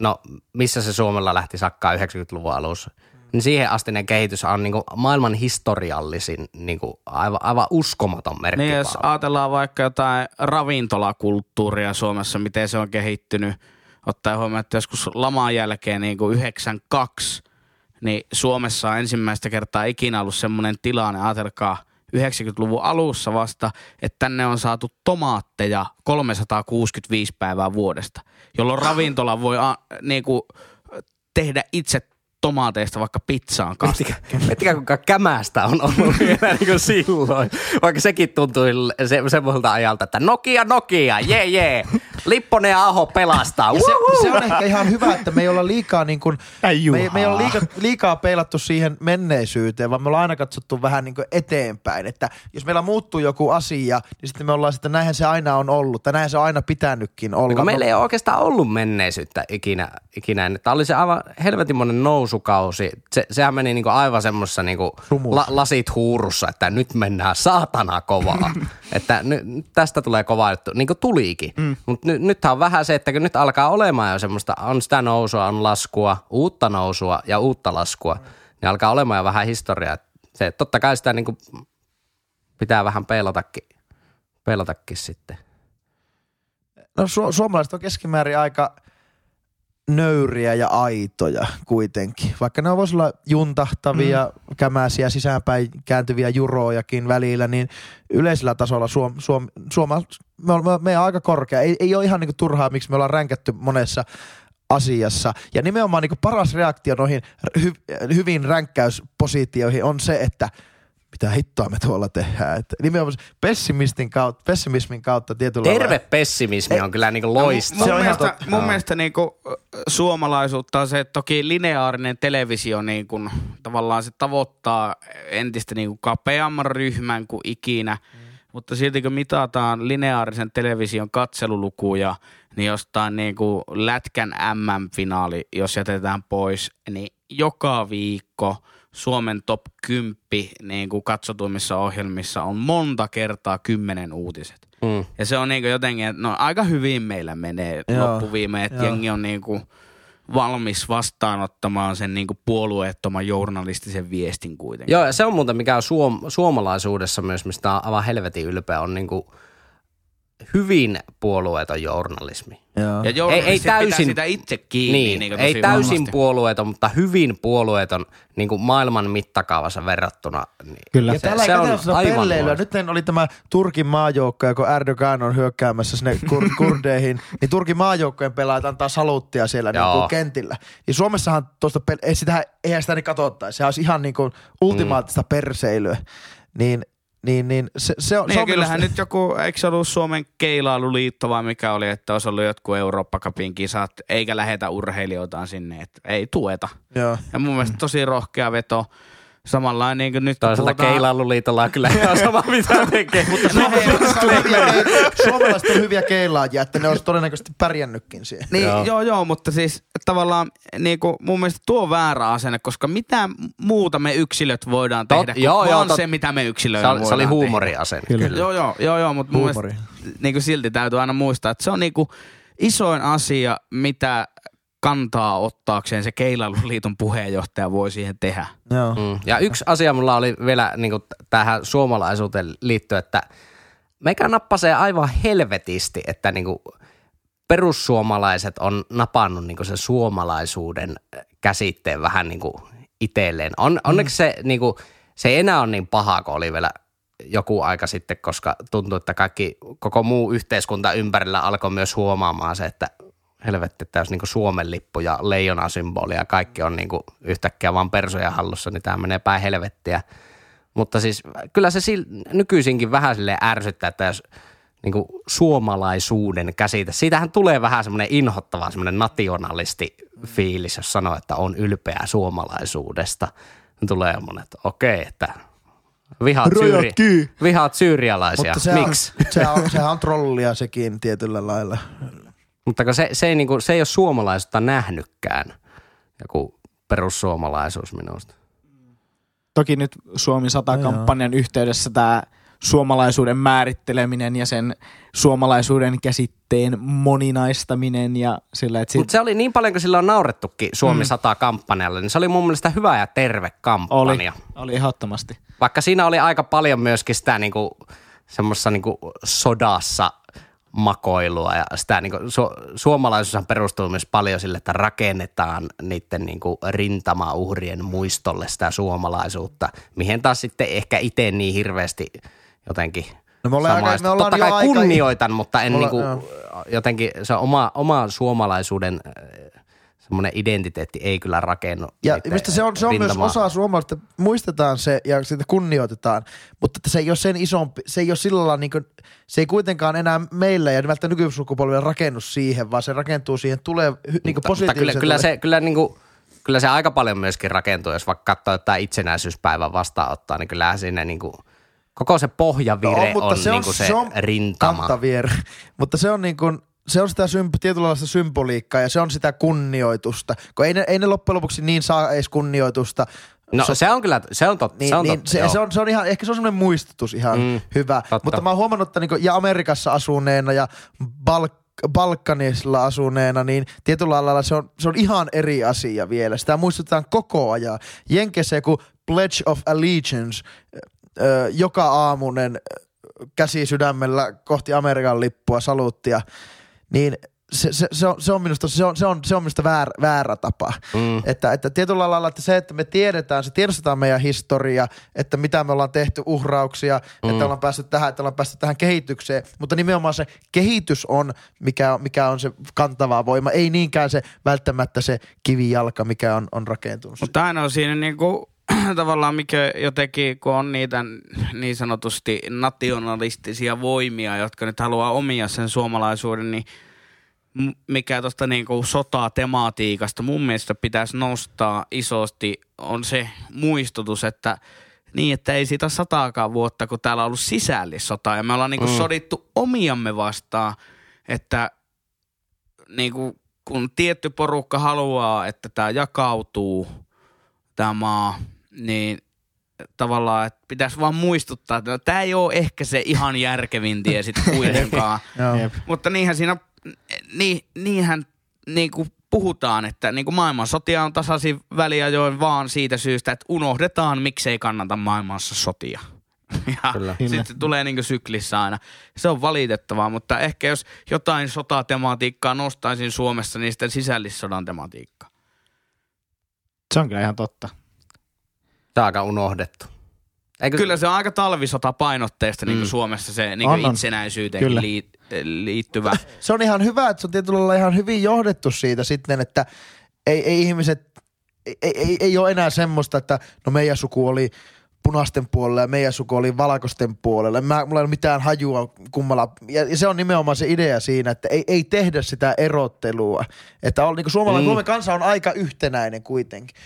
no missä se Suomella lähti sakkaa 90-luvun alussa, niin siihen astinen kehitys on niin kuin maailman historiallisin niin kuin aivan, aivan uskomaton merkki.
Niin, jos ajatellaan vaikka jotain ravintolakulttuuria Suomessa, miten se on kehittynyt, ottaen huomioon, että joskus laman jälkeen niin kuin 92, niin Suomessa on ensimmäistä kertaa ikinä ollut semmoinen tilanne, ajatelkaa 90-luvun alussa vasta, että tänne on saatu tomaatteja 365 päivää vuodesta, jolloin ravintola voi a, niin kuin, tehdä itse tomaateista vaikka pizzaan kanssa.
Miettikää, kuinka kämästä on ollut vielä niin kuin silloin. Vaikka sekin tuntui se, semmoiselta ajalta, että Nokia, Nokia, jee jee. Lipponen ja Aho pelastaa.
ja se, se, on ehkä ihan hyvä, että me ei olla liikaa, niin kuin, me, ei- me ei olla
juhaa.
liikaa, liikaa peilattu siihen menneisyyteen, vaan me ollaan aina katsottu vähän niin kuin eteenpäin. Että jos meillä muuttuu joku asia, niin sitten me ollaan sitten, näinhän se aina on ollut, tai näinhän se on aina pitänytkin olla.
Kun meillä ei ole oikeastaan ollut menneisyyttä ikinä. ikinä. Tämä oli se aivan helvetinmoinen nousukausi. Se, sehän meni niinku aivan semmoisessa
Sumussa.
la, lasit huurussa, että nyt mennään saatana kovaa. että nyt, tästä tulee kova juttu. Niin kuin tuliikin. Mm. Mutta nyt, on vähän se, että kun nyt alkaa olemaan jo semmoista, on sitä nousua, on laskua, uutta nousua ja uutta laskua, niin alkaa olemaan jo vähän historiaa. Se, totta kai sitä niinku pitää vähän peilatakin, peilatakin sitten.
No su- suomalaiset on keskimäärin aika nöyriä ja aitoja kuitenkin. Vaikka ne voisi olla juntahtavia, mm. kämäsiä, sisäänpäin kääntyviä jurojakin välillä, niin yleisellä tasolla Suom, Suom, Suoma, me on, me on aika korkea. Ei, ei ole ihan niinku turhaa, miksi me ollaan ränkätty monessa asiassa. Ja nimenomaan niinku paras reaktio noihin hy, hyvin ränkkäyspositioihin on se, että mitä hittoa me tuolla tehdään. Että nimenomaan pessimistin kautta, pessimismin kautta tietyllä
Terve
lailla.
pessimismi on kyllä niinku
Mun,
loistava.
mun
Se on ihan
mielestä,
totta.
mun mielestä niinku, suomalaisuutta on se, että toki lineaarinen televisio niinku, tavallaan se tavoittaa entistä niinku kapeamman ryhmän kuin ikinä. Mm. Mutta silti kun mitataan lineaarisen television katselulukuja, niin jostain niinku lätkän MM-finaali, jos jätetään pois, niin joka viikko Suomen top 10 niin kuin katsotuimmissa ohjelmissa on monta kertaa kymmenen uutiset.
Mm.
Ja se on niinku jotenkin, että no aika hyvin meillä menee
Joo,
loppuviime, että
joo.
jengi on niinku valmis vastaanottamaan sen niinku puolueettoman journalistisen viestin kuitenkin.
Joo, ja se on muuten mikä on suom- suomalaisuudessa myös, mistä on aivan helvetin ylpeä, on niinku hyvin puolueeton journalismi.
Joo.
Ja journalistit
Ei- ei
pitää
täysin-
sitä itse kiinni.
Niin,
niinku
ei täysin
vahvasti.
puolueeton, mutta hyvin puolueeton niin kuin maailman mittakaavassa verrattuna. Niin
Kyllä.
Ja täällä ei katsota sitä pelleilyä. Nyt oli tämä Turkin maajoukko, kun Erdogan on hyökkäämässä sinne kur- kurdeihin, niin Turkin maajoukkojen pelaajat antaa saluttia siellä niin kuin kentillä. Ja Suomessahan tuosta, pel- ei sitä, eihän sitä niin katsottaisi. Se olisi ihan niin kuin ultimaattista mm. perseilyä. Niin, niin, niin se, se on,
Niin,
se on
kyllähän
minusta-
nyt joku, eikö se ollut Suomen keilailuliitto vai mikä oli, että olisi ollut jotkut Eurooppa-kapin kisat, eikä lähetä urheilijoitaan sinne, että ei tueta.
Joo.
Ja mun mielestä tosi rohkea veto. Samalla niin kuin nyt
Toisaalta
puhutaan-
Keilailuliitolla on kyllä ihan sama mitä tekee. Mutta
Suomalaiset on hyviä ke- Suomalaiset on hyviä keilaajia, että ne olisi todennäköisesti pärjännytkin siihen.
Niin,
Joo.
joo. joo, mutta siis tavallaan niin kuin, mun mielestä tuo on väärä asenne, koska mitä muuta me yksilöt voidaan
Tot-
tehdä,
joo, joo,
vaan
tot-
se, mitä me yksilöinä
se oli, se oli
voidaan
huumoriasenne.
Kyllä.
Tehdä. Joo, joo, joo, joo mutta mun
Huumori.
mielestä niin kuin silti täytyy aina muistaa, että se on niin kuin isoin asia, mitä kantaa ottaakseen se Keilailuliiton puheenjohtaja voi siihen tehdä.
Joo.
Mm. Ja yksi asia mulla oli vielä niin kuin tähän suomalaisuuteen liittyen, että meikä nappasee aivan helvetisti, että niin kuin perussuomalaiset on napannut niin kuin sen suomalaisuuden käsitteen vähän niin kuin itselleen. On, onneksi se, niin kuin, se ei enää ole niin paha kuin oli vielä joku aika sitten, koska tuntuu, että kaikki, koko muu yhteiskunta ympärillä alkoi myös huomaamaan se, että helvetti, että jos niin kuin Suomen lippu ja leijona-symboli ja kaikki on niin kuin yhtäkkiä vaan persoja hallussa, niin tämä menee päin helvettiä. Mutta siis kyllä se sil- nykyisinkin vähän sille ärsyttää, että jos niin kuin suomalaisuuden käsite, siitähän tulee vähän semmoinen inhottava, semmoinen nationalisti fiilis, jos sanoo, että on ylpeä suomalaisuudesta. Niin Tulee semmoinen, että okei, että vihaat, syyri, vihaat syyrialaisia.
Mutta se
Miksi?
On, se on, sehän on trollia sekin tietyllä lailla.
Mutta kun se, se, ei, niin kuin, se ei ole suomalaisuutta nähnytkään, joku perussuomalaisuus minusta.
Toki nyt Suomi 100-kampanjan yhteydessä tämä suomalaisuuden määritteleminen ja sen suomalaisuuden käsitteen moninaistaminen ja sillä, että
Mutta se oli niin paljon, kun sillä on naurettukin Suomi 100 kampanjalle, niin se oli mun mielestä hyvä ja terve
oli,
kampanja.
oli ehdottomasti.
Vaikka siinä oli aika paljon myöskin sitä niinku, semmoisessa niinku sodassa makoilua. Ja sitä niinku, su- suomalaisuushan perustuu myös paljon sille, että rakennetaan niiden niinku rintamauhrien muistolle sitä suomalaisuutta, mihin taas sitten ehkä itse niin hirveästi jotenkin
No me ollaan aika- me ollaan
Totta kai
aika-
kunnioitan, mutta en
Me
niinku,
ollaan-
jotenkin se oma, oma suomalaisuuden semmoinen identiteetti ei kyllä rakennu.
Ja mistä se on, se on myös
rintama-
osa suomalaista, että muistetaan se ja sitä kunnioitetaan, mutta että se ei ole sen isompi, se ei ole sillä lailla niin kuin, se ei kuitenkaan enää meillä ja välttämättä nykysukupolvilla rakennu siihen, vaan se rakentuu siihen tulee niin
mutta, mutta
positiivisen
kyllä, kyllä, se, kyllä, niin kuin, kyllä se aika paljon myöskin rakentuu, jos vaikka katsoo jotain itsenäisyyspäivän vastaanottaa, niin kyllähän siinä niin kuin, koko se pohjavire on, on, niin kuin se, rintama.
kantavier, mutta se on niin kuin, se on sitä symp- tietynlaista symboliikkaa ja se on sitä kunnioitusta, kun ei ne, ei ne loppujen lopuksi niin saa edes kunnioitusta.
No
Se-
se on kyllä, se on totta.
Niin,
se on,
niin
totta,
se,
joo.
se, on, se on ihan, ehkä se on semmoinen muistutus ihan
Mm,
hyvä.
totta.
Mutta mä oon huomannut, että niinku, ja Amerikassa asuneena ja Balk- Balkanilla asuneena, niin tietyllä lailla se on, se on ihan eri asia vielä. Sitä muistutetaan koko ajan. Jenkeissä joku Pledge of Allegiance, ö, joka aamunen käsi sydämellä kohti Amerikan lippua, saluuttia, niin se, se, se, on, se on minusta, se on, se on, se on minusta väärä, väärä tapa.
Mm.
Että, että tietyllä lailla, että se, että me tiedetään, se tiedostetaan meidän historia, että mitä me ollaan tehty, uhrauksia, mm. että ollaan päästy tähän, että ollaan päästy tähän kehitykseen, mutta nimenomaan se kehitys on, mikä, mikä on se kantava voima, ei niinkään se välttämättä se kivijalka, mikä on, on rakentunut.
Mutta aina on siinä niinku, tavallaan mikä jotenkin, kun on niitä niin sanotusti nationalistisia voimia, jotka nyt haluaa omia sen suomalaisuuden, niin mikä tuosta niinku sotatematiikasta mun mielestä pitäisi nostaa isosti, on se muistutus, että niin, että ei siitä sataakaan vuotta, kun täällä on ollut sisällissota ja me ollaan niinku
mm.
sodittu omiamme vastaan, että niinku, kun tietty porukka haluaa, että tämä jakautuu, tämä maa, niin tavallaan, että pitäisi vaan muistuttaa, että no, tämä ei ole ehkä se ihan järkevin tie sitten kuitenkaan. Mutta niinhän siinä, niin, niinhän niin kuin puhutaan, että niin kuin maailmansotia on tasaisin väliajoin vaan siitä syystä, että unohdetaan, miksei kannata maailmassa sotia. Ja
Kyllä.
sitten tulee niin kuin syklissä aina. Se on valitettavaa, mutta ehkä jos jotain sotatematiikkaa nostaisin Suomessa, niin sitten sisällissodan tematiikkaa.
Se on kyllä ihan totta.
Se on aika unohdettu. Eikö,
Kyllä se on aika talvisota painotteista niin kuin
Mm.
Suomessa se niin kuin
Kyllä.
liit, liittyvä.
se on ihan hyvä, että se on tietyllä lailla ihan hyvin johdettu siitä sitten, että ei, ei ihmiset, ei, ei, ei ole enää semmoista, että no meidän suku oli punaisten puolella ja meidän suku oli valkoisten puolella. Mä, mulla ei ole mitään hajua kummalla. Ja, ja se on nimenomaan se idea siinä, että ei, ei tehdä sitä erottelua. Että on, niin suomalainen,
Mm.
mm. Suomen kansa on aika yhtenäinen kuitenkin.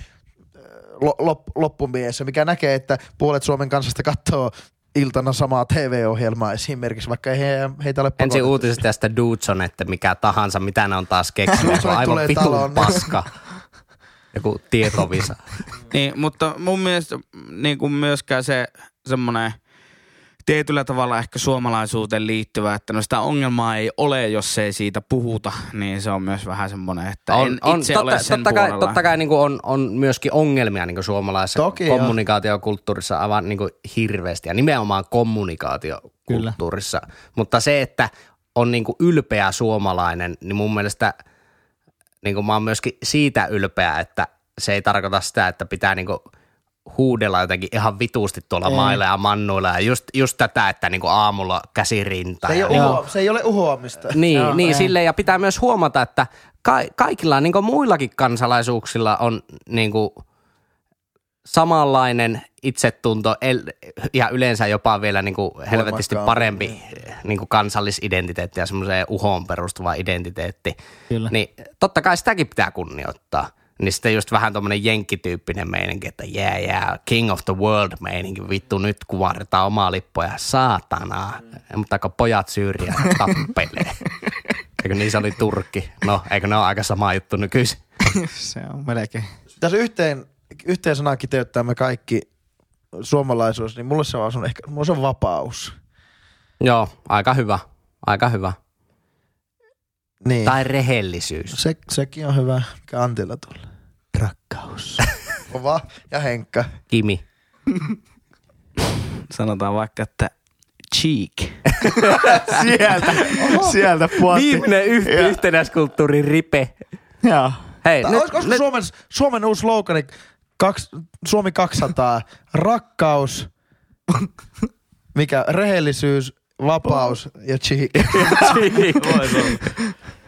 Lo, lop, loppumies, mikä näkee, että puolet Suomen kansasta katsoo iltana samaa TV-ohjelmaa esimerkiksi, vaikka ei he, heitä ole
Ensin uutiset tästä Dudson, että mikä tahansa, mitä ne on taas keksinyt. On aivan vitun paska. Joku tietovisa.
Niin, mutta mun mielestä niin kuin myöskään se semmoinen tietyllä tavalla ehkä suomalaisuuteen liittyvä, että no sitä ongelmaa ei ole, jos ei siitä puhuta, niin se on myös vähän semmoinen, että en itse
totta,
ole sen
totta kai,
puolella.
totta kai niin on, on myöskin ongelmia niin suomalaisessa
Toki
kommunikaatiokulttuurissa aivan niin hirveästi ja nimenomaan kommunikaatiokulttuurissa. Mutta se, että on niin ylpeä suomalainen, niin mun mielestä niin mä oon myöskin siitä ylpeä, että se ei tarkoita sitä, että pitää niin huudella jotenkin ihan vitusti tuolla
Ei.
mailla ja mannuilla ja just, just tätä, että niin aamulla käsirinta.
Se ei,
ja
ole
niinku-
uho, se ei ole uhoamista.
niin,
Joo,
niin
ei.
silleen, ja pitää myös huomata, että ka- kaikilla niin muillakin kansalaisuuksilla on niin kuin, samanlainen itsetunto el- ja yleensä jopa vielä niin kuin, helvetisti parempi niin kuin kansallisidentiteetti ja semmoiseen uhoon perustuva identiteetti.
Kyllä.
Niin totta kai sitäkin pitää kunnioittaa. Niin sitten just vähän tommonen jenkkityyppinen meininki, että yeah, yeah, king of the world meininki, vittu nyt kuvarretaan omaa lippua ja saatana. Mutta kun pojat syyriä tappelee. Eikö niin se oli Turkki? No, eikö ne ole aika sama juttu nykyisin?
Se on melkein.
Tässä yhteen, yhteen sanaan kiteyttää me kaikki suomalaisuus, niin mulle se on, se on ehkä mulle se on vapaus.
Joo, aika hyvä. Aika hyvä.
Niin.
Tai rehellisyys.
Se, sekin on hyvä, mikä Antilla tulee. Rakkaus. Kova ja Henkka.
Kimi.
Sanotaan vaikka, että cheek.
sieltä, sieltä puotti.
Viimeinen yh-
Ja-
yhtenäiskulttuurin ripe.
Joo.
Hei,
Tai
nyt,
olisiko
nyt,
Suomen, Suomen uusi slogani kaks, Suomi 200, rakkaus, mikä rehellisyys, vapaus ja cheek.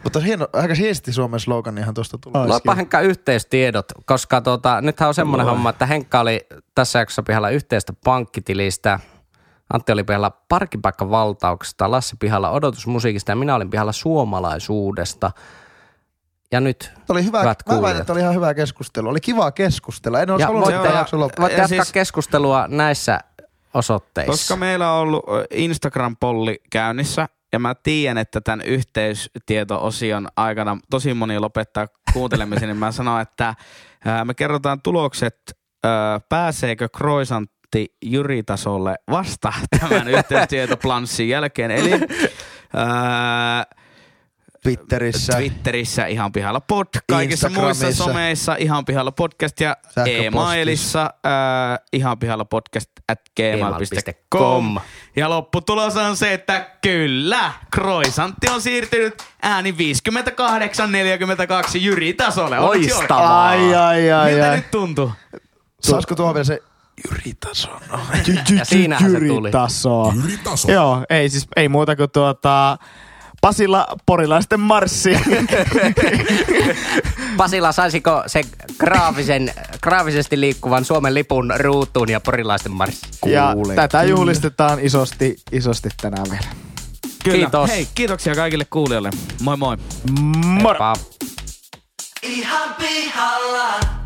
Mutta hieno, aika siisti Suomen sloganihan tuosta tulee.
Luopa Henkka yhteistiedot, koska tota, nythän on semmoinen homma, että Henkka oli tässä jaksossa pihalla yhteistä pankkitilistä. Antti oli pihalla parkkipaikkavaltauksesta, Lassi pihalla odotusmusiikista ja minä olin pihalla suomalaisuudesta. Ja nyt
Tämä oli hyvä,
Hyvät
mä väitän, että oli ihan hyvä keskustelu. Oli kiva keskustella. En olisi
ja
halunnut
voitte,
loppuun.
voitte
Ja
jatkaa
siis-
keskustelua näissä osoitteissa.
Koska meillä on ollut Instagram-polli käynnissä ja mä tiedän, että tämän yhteystieto-osion aikana tosi moni lopettaa kuuntelemisen, niin mä sanon, että me kerrotaan tulokset, ää, pääseekö Kroisantti Jyri-tasolle vasta tämän yhteystietoplanssin jälkeen. Eli ää,
Twitterissä.
Twitterissä ihan pihalla pod, kaikissa muissa someissa ihan pihalla podcast ja e-mailissa ää, ihan pihalla podcast at gmail.com. Ja lopputulos on se, että kyllä, Kroisantti on siirtynyt ääni 58-42 Jyri tasolle.
Loistavaa.
Ai, ai, ai,
Miltä
ai.
nyt tuntuu?
Saisiko tuohon vielä se Jyri-tason?
Ja siinähän se tuli.
Taso.
Jyri-taso.
Joo, ei siis ei muuta kuin tuota Pasilla porilaisten marssi.
Pasila, saisiko se graafisen, graafisesti liikkuvan Suomen lipun ruutuun ja porilaisten marssi?
ja
Kuule,
tätä
kyllä.
juhlistetaan isosti, isosti tänään vielä.
Kyllä.
Kiitos.
Hei, kiitoksia kaikille kuulijoille. Moi moi.
Moro!
Ihan pihalla.